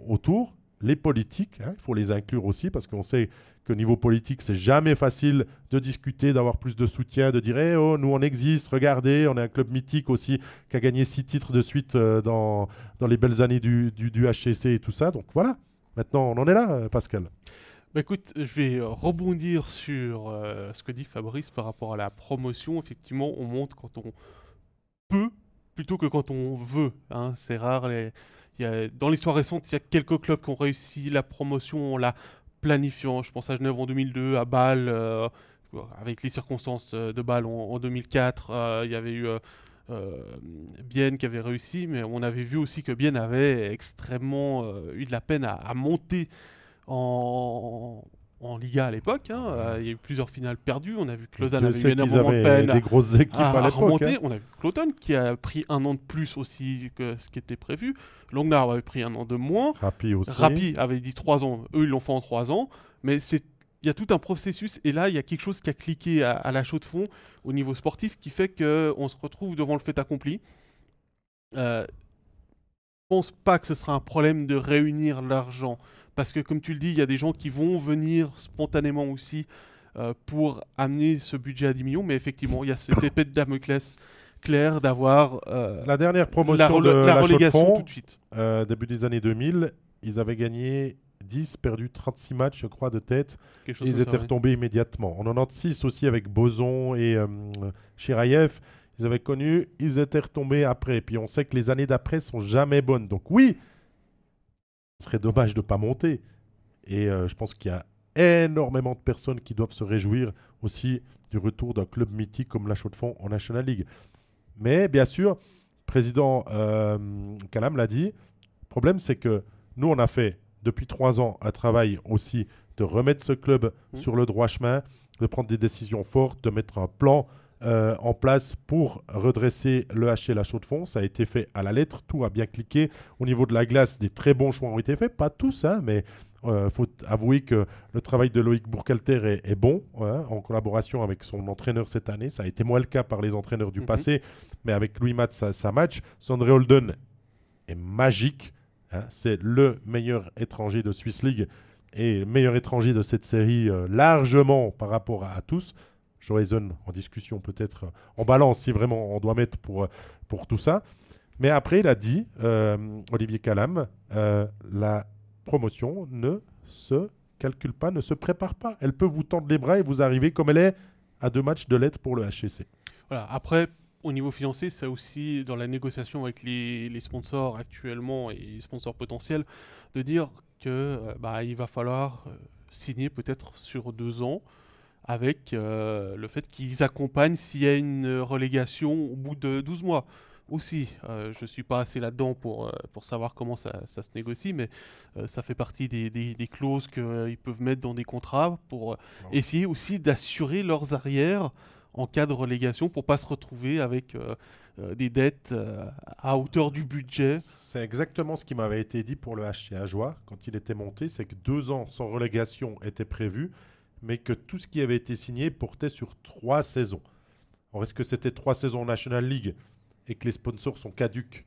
autour les politiques, hein, il faut les inclure aussi parce qu'on sait que niveau politique, c'est jamais facile de discuter, d'avoir plus de soutien, de dire eh, oh, nous on existe, regardez, on est un club mythique aussi qui a gagné six titres de suite euh, dans, dans les belles années du, du, HCC et tout ça. Donc voilà, maintenant on en est là, euh, Pascal. Bah écoute, je vais euh, rebondir sur ce que dit Fabrice par rapport à la promotion. Effectivement, on monte quand on peut plutôt que quand on veut. hein. C'est rare. les- dans l'histoire récente, il y a quelques clubs qui ont réussi la promotion en la planifiant. Je pense à Genève en 2002, à Bâle, euh, avec les circonstances de, de Bâle en, en 2004. euh, il y avait eu euh, euh, Bienne qui avait réussi, mais on avait vu aussi que Bienne avait extrêmement euh, eu de la peine à monter en, en Liga à l'époque. hein. Euh, il y a eu plusieurs finales perdues. On a vu que Lausanne avait eu énormément de peine des grosses équipes à, à, à remonter. hein. On a vu Cloton qui a pris un an de plus aussi que ce qui était prévu. Longnard avait pris un an de moins. Rapi aussi. Rapi avait dit 3 ans. Eux, ils l'ont fait en 3 ans. Mais c'est il y a tout un processus et là il y a quelque chose qui a cliqué à, à la chaux de fond au niveau sportif qui fait qu'on se retrouve devant le fait accompli. Euh, je pense pas que ce sera un problème de réunir l'argent parce que comme tu le dis, il y a des gens qui vont venir spontanément aussi euh, pour amener ce budget à 10 millions, mais effectivement il y a cette épée de Damoclès claire d'avoir euh, La dernière la, promotion rele- de la la, de relégation tout de suite. euh, début des années 2000, ils avaient gagné 10, perdu 36 matchs, je crois, de tête. Et ils étaient retombés immédiatement. En 96 aussi avec Boson et euh, Chirayev, ils avaient connu, ils étaient retombés après. Puis on sait que les années d'après sont jamais bonnes. Donc oui, ce serait dommage de ne pas monter. Et euh, je pense qu'il y a énormément de personnes qui doivent se réjouir aussi du retour d'un club mythique comme la Chaux-de-Fonds en National League. Mais bien sûr, président euh, Calam l'a dit, le problème c'est que nous on a fait depuis trois ans un travail aussi de remettre ce club Mhm. sur le droit chemin, de prendre des décisions fortes, de mettre un plan euh, en place pour redresser le HC La Chaux-de-Fonds. Ça a été fait à la lettre, tout a bien cliqué. Au niveau de la glace, des très bons choix ont été faits, pas tous, hein, mais il faut avouer que le travail de Loïc Bourcalter est, est bon, hein, en collaboration avec son entraîneur cette année. Ça a été moins le cas par les entraîneurs du Mhm. passé, mais avec Louis Matt, ça, ça match. Sandré Holden est magique. hein. C'est le meilleur étranger de Swiss League et le meilleur étranger de cette série euh, largement par rapport à, à tous. Johazen en discussion peut-être euh, en balance si vraiment on doit mettre pour, euh, pour tout ça. Mais après, il a dit, euh, Olivier Calam, la promotion ne se calcule pas, ne se prépare pas. Elle peut vous tendre les bras et vous arriver comme elle est à deux matchs de lettres pour le HCC. Voilà. Après, au niveau financier, c'est aussi dans la négociation avec les, sponsors actuellement et les sponsors potentiels de dire que bah, va falloir signer peut-être sur deux ans avec euh, le fait qu'ils accompagnent s'il y a une relégation au bout de 12 mois. Aussi, Euh, je ne suis pas assez là-dedans pour, euh, pour savoir comment ça, ça se négocie, mais ça fait partie des, des- des clauses qu'ils peuvent mettre dans des contrats pour Non. essayer aussi d'assurer leurs arrières en cas de relégation pour pas se retrouver avec des dettes à hauteur du budget. C'est exactement ce qui m'avait été dit pour le HC Ajoie quand il était monté, c'est que deux ans sans relégation étaient prévus, mais que tout ce qui avait été signé portait sur trois saisons. Alors est-ce que c'était trois saisons en National League et que les sponsors sont caduques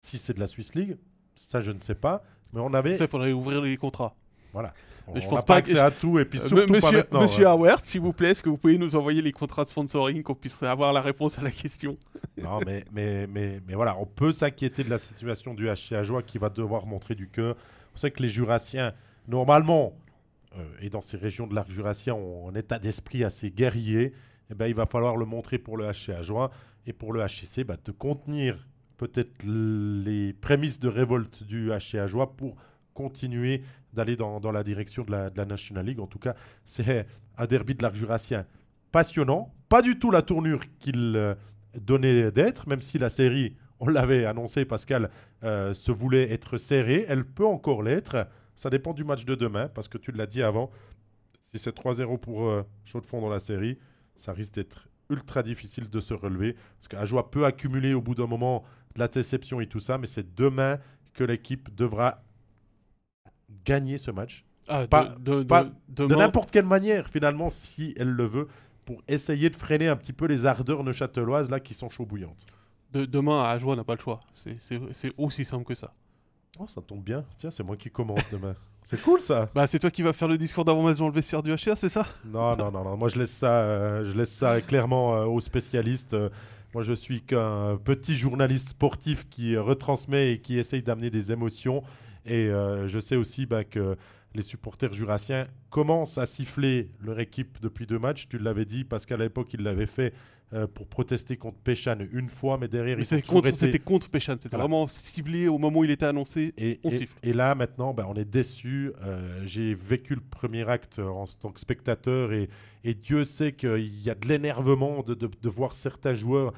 si c'est de la Swiss League Ça, je ne sais pas. Mais on avait. Ça, il faudrait ouvrir les contrats. On mais je n'a pense pas pas que- à tout et puis Euh, surtout pas monsieur maintenant. monsieur hein. Howard, s'il vous plaît, est-ce que vous pouvez nous envoyer les contrats de sponsoring qu'on puisse avoir la réponse à la question? Non, mais, mais, mais, mais voilà, on peut s'inquiéter de la situation du HC Ajoie qui va devoir montrer du cœur. On sait que les Jurassiens, normalement, euh, et dans ces régions de l'arc jurassien, ont un état d'esprit assez guerrier. Eh ben, il va falloir le montrer pour le HC Ajoie et pour le HCC, bah, de contenir peut-être les prémices de révolte du HC Ajoie pour continuer d'aller dans, la direction de la, de la National League. En tout cas, c'est un derby de l'arc jurassien passionnant. Pas du tout la tournure qu'il euh, donnait d'être, même si la série, on l'avait annoncé, Pascal, euh, se voulait être serrée. Elle peut encore l'être. Ça dépend du match de demain, parce que tu l'as dit avant. Si c'est 3-0 pour euh, Chaud de Fond dans la série, ça risque d'être ultra difficile de se relever. Parce qu'Ajoie peut accumuler au bout d'un moment de la déception et tout ça, mais c'est demain que l'équipe devra gagner ce match. Ah, de- Pas- de, de- pas- demain- De n'importe quelle manière, finalement, si elle le veut, pour essayer de freiner un petit peu les ardeurs neuchâteloises là qui sont chaud bouillantes. de- demain, à Ajoie n'a pas le choix. C'est aussi simple que ça. Oh, ça tombe bien. Tiens, c'est moi qui commande demain. c'est cool ça. Bah, c'est toi qui vas faire le discours dans le vestiaire du HCA, c'est ça? Non, non, non, non. Moi, je laisse ça, euh, je laisse ça clairement euh, aux spécialistes. Euh, moi, je suis qu'un petit journaliste sportif qui retransmet et qui essaye d'amener des émotions. Et je sais aussi bah, que les supporters jurassiens commencent à siffler leur équipe depuis deux matchs. Tu l'avais dit, Pascal, à l'époque, il l'avait fait euh, pour protester contre Péchan une fois, mais derrière, Mais ils c'était contre, été- c'était contre Péchan. C'était Voilà. vraiment ciblé au moment où il était annoncé. Et, On et- siffle. et là, maintenant, bah, on est déçu. J'ai vécu le premier acte en tant que spectateur et, et Dieu sait qu'il y a de l'énervement de, de- de voir certains joueurs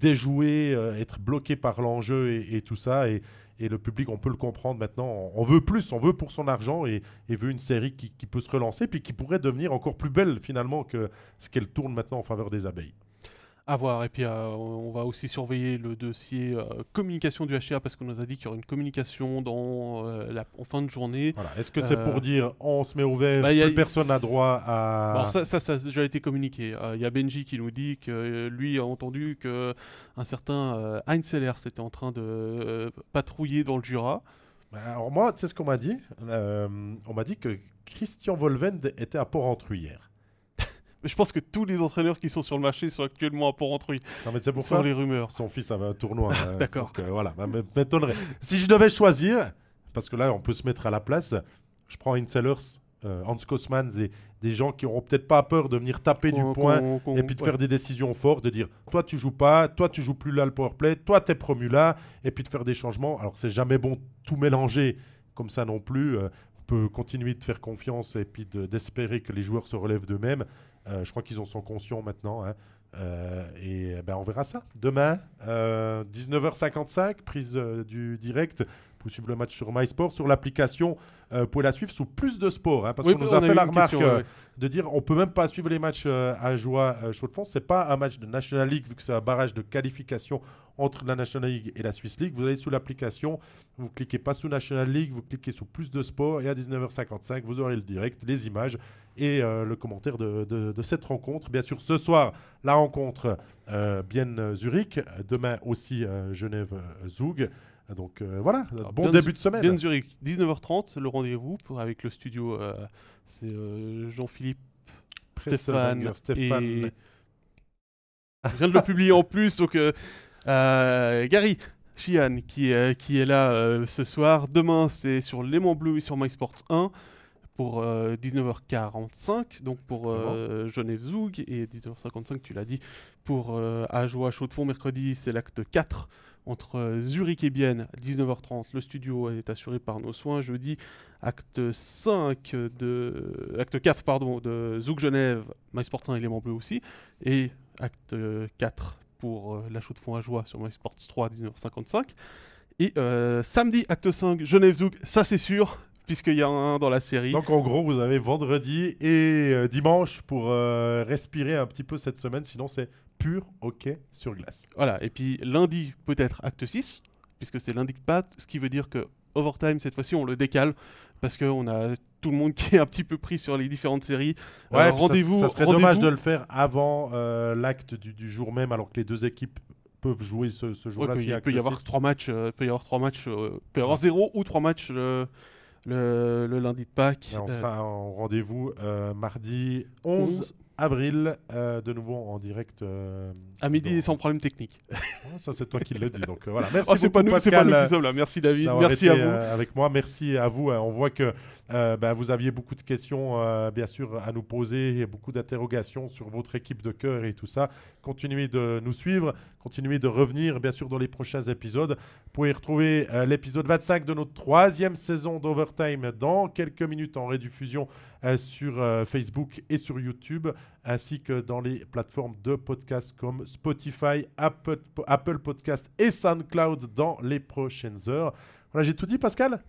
déjouer, euh, être bloqués par l'enjeu et, et tout ça. Et, et le public, on peut le comprendre maintenant. On, veut plus, on veut pour son argent et, et veut une série qui, qui peut se relancer puis qui pourrait devenir encore plus belle finalement que ce qu'elle tourne maintenant en faveur des abeilles. À voir. Et puis, euh, on va aussi surveiller le dossier euh, communication du HCA parce qu'on nous a dit qu'il y aurait une communication dans, euh, la, en fin de journée. Voilà. Est-ce que c'est pour dire on se met au vert, bah, a- personne n'a droit à. Alors ça, ça, ça a déjà été communiqué. Il y a Benji qui nous dit que lui a entendu que un certain Heinz Sellers était en train de patrouiller dans le Jura. Bah, Alors moi, tu sais ce qu'on m'a dit On m'a dit que Christian Volvend était à Port-Rentruy hier. Je pense que tous les entraîneurs qui sont sur le marché sont actuellement à Port-Rentruy. Non mais c'est pour ça. les rumeurs. Son fils avait un tournoi. euh, D'accord. donc, euh, voilà, ça m'étonnerait. Si je devais choisir, parce que là on peut se mettre à la place, je prends Heinz Sellers, euh, Hans Kosman, des, des gens qui auront peut-être pas peur de venir taper du Qu'on- point qu'on- qu'on- et puis de ouais. faire des décisions fortes, de dire toi tu joues pas, toi tu joues plus là le powerplay, toi t'es promu là, et puis de faire des changements. Alors c'est jamais bon tout mélanger comme ça non plus. Euh, on peut continuer de faire confiance et puis de- d'espérer que les joueurs se relèvent d'eux-mêmes. Euh, je crois qu'ils en sont conscients maintenant. hein. Euh, et ben, on verra ça. Demain, euh, 19h55, prise euh, du direct. Pour suivre le match sur MySport, sur l'application, vous pouvez la suivre sous plus de sport. hein, parce Oui, qu'on nous a fait la remarque question, ouais. De dire on peut même pas suivre les matchs euh, à joie chaud de fond. C'est pas un match de National League vu que c'est un barrage de qualification entre la National League et la Swiss League. Vous allez sous l'application, vous cliquez pas sous National League, vous cliquez sous plus de sport et à 19h55 vous aurez le direct, les images et euh, le commentaire de, cette rencontre. Bien sûr, ce soir la rencontre euh, Bienne Zurich, demain aussi Genève Zoug. Donc euh, voilà, Alors, bon début de semaine. Bien Zurich, 19h30, le rendez-vous pour, avec le studio. euh, c'est euh, Jean-Philippe, Stéphane, Stéphane. et... Je viens de le publier en plus, donc Gary Chian qui, est- qui est là ce soir. Demain, c'est sur Léman Bleu et sur MySports 1 pour euh, 19h45, donc pour Genève Zoug, et 19h55, tu l'as dit, pour Ajoie Chaud de Fond. Mercredi, c'est l'acte 4 entre euh, Zurich et Bienne, 19h30. Le studio est assuré par nos soins. Jeudi, acte 5 de. Acte 4, pardon, de Zouk Genève, MySports 1 élément bleu aussi. Et acte 4 pour euh, la chaux de fond à joie sur MySports 3, 19h55. Et euh, samedi, acte 5, Genève Zouk, ça c'est sûr, puisqu'il y a un dans la série. Donc en gros, vous avez vendredi et euh, dimanche pour euh, respirer un petit peu cette semaine, sinon c'est pur hockey sur glace. Voilà, et puis lundi, peut-être acte 6, puisque c'est lundi de Pâtes, ce qui veut dire que Overtime, cette fois-ci, on le décale, parce qu'on a tout le monde qui est un petit peu pris sur les différentes séries. Euh, Ouais, rendez-vous. Ça, serait dommage de le faire avant euh, l'acte du, du jour même, alors que les deux équipes peuvent jouer ce, ce jour-là. s'il il peut y avoir trois matchs, euh, peut y avoir trois matchs, euh, peut y avoir zéro ou trois matchs le, le, le lundi de Pâques. Et on Euh, sera en rendez-vous euh, mardi 11 11 avril, euh, de nouveau en direct. euh, à midi dans- et sans problème technique. Oh, ça, c'est toi qui le dis. Donc euh, voilà. Merci Oh, c'est pas nous, c'est pas Pascal. nous qui sommes là. Merci David, merci à vous. euh, avec moi. Merci à vous. Euh, On voit que euh, bah, vous aviez beaucoup de questions, euh, bien sûr, à nous poser beaucoup d'interrogations sur votre équipe de cœur et tout ça. Continuez de nous suivre, continuez de revenir, bien sûr, dans les prochains épisodes. Vous pouvez retrouver euh, l'épisode 25 de notre troisième saison d'Overtime dans quelques minutes en rediffusion sur Facebook et sur YouTube, ainsi que dans les plateformes de podcast comme Spotify, Apple, Apple Podcast et SoundCloud dans les prochaines heures. Voilà, j'ai tout dit, Pascal?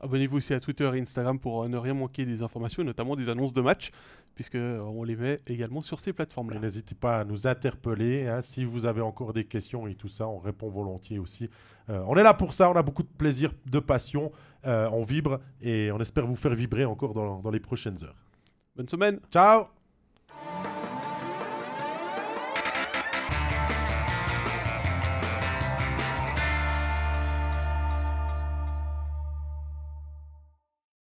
Abonnez-vous aussi à Twitter et Instagram pour euh, ne rien manquer des informations, notamment des annonces de matchs, puisque euh, les met également sur ces plateformes-là. n'hésitez pas à nous interpeller. hein, si vous avez encore des questions et tout ça, on répond volontiers aussi. Euh, on est là pour ça, on a beaucoup de plaisir, de passion. euh, on vibre et on espère vous faire vibrer encore dans- dans les prochaines heures. Bonne semaine Ciao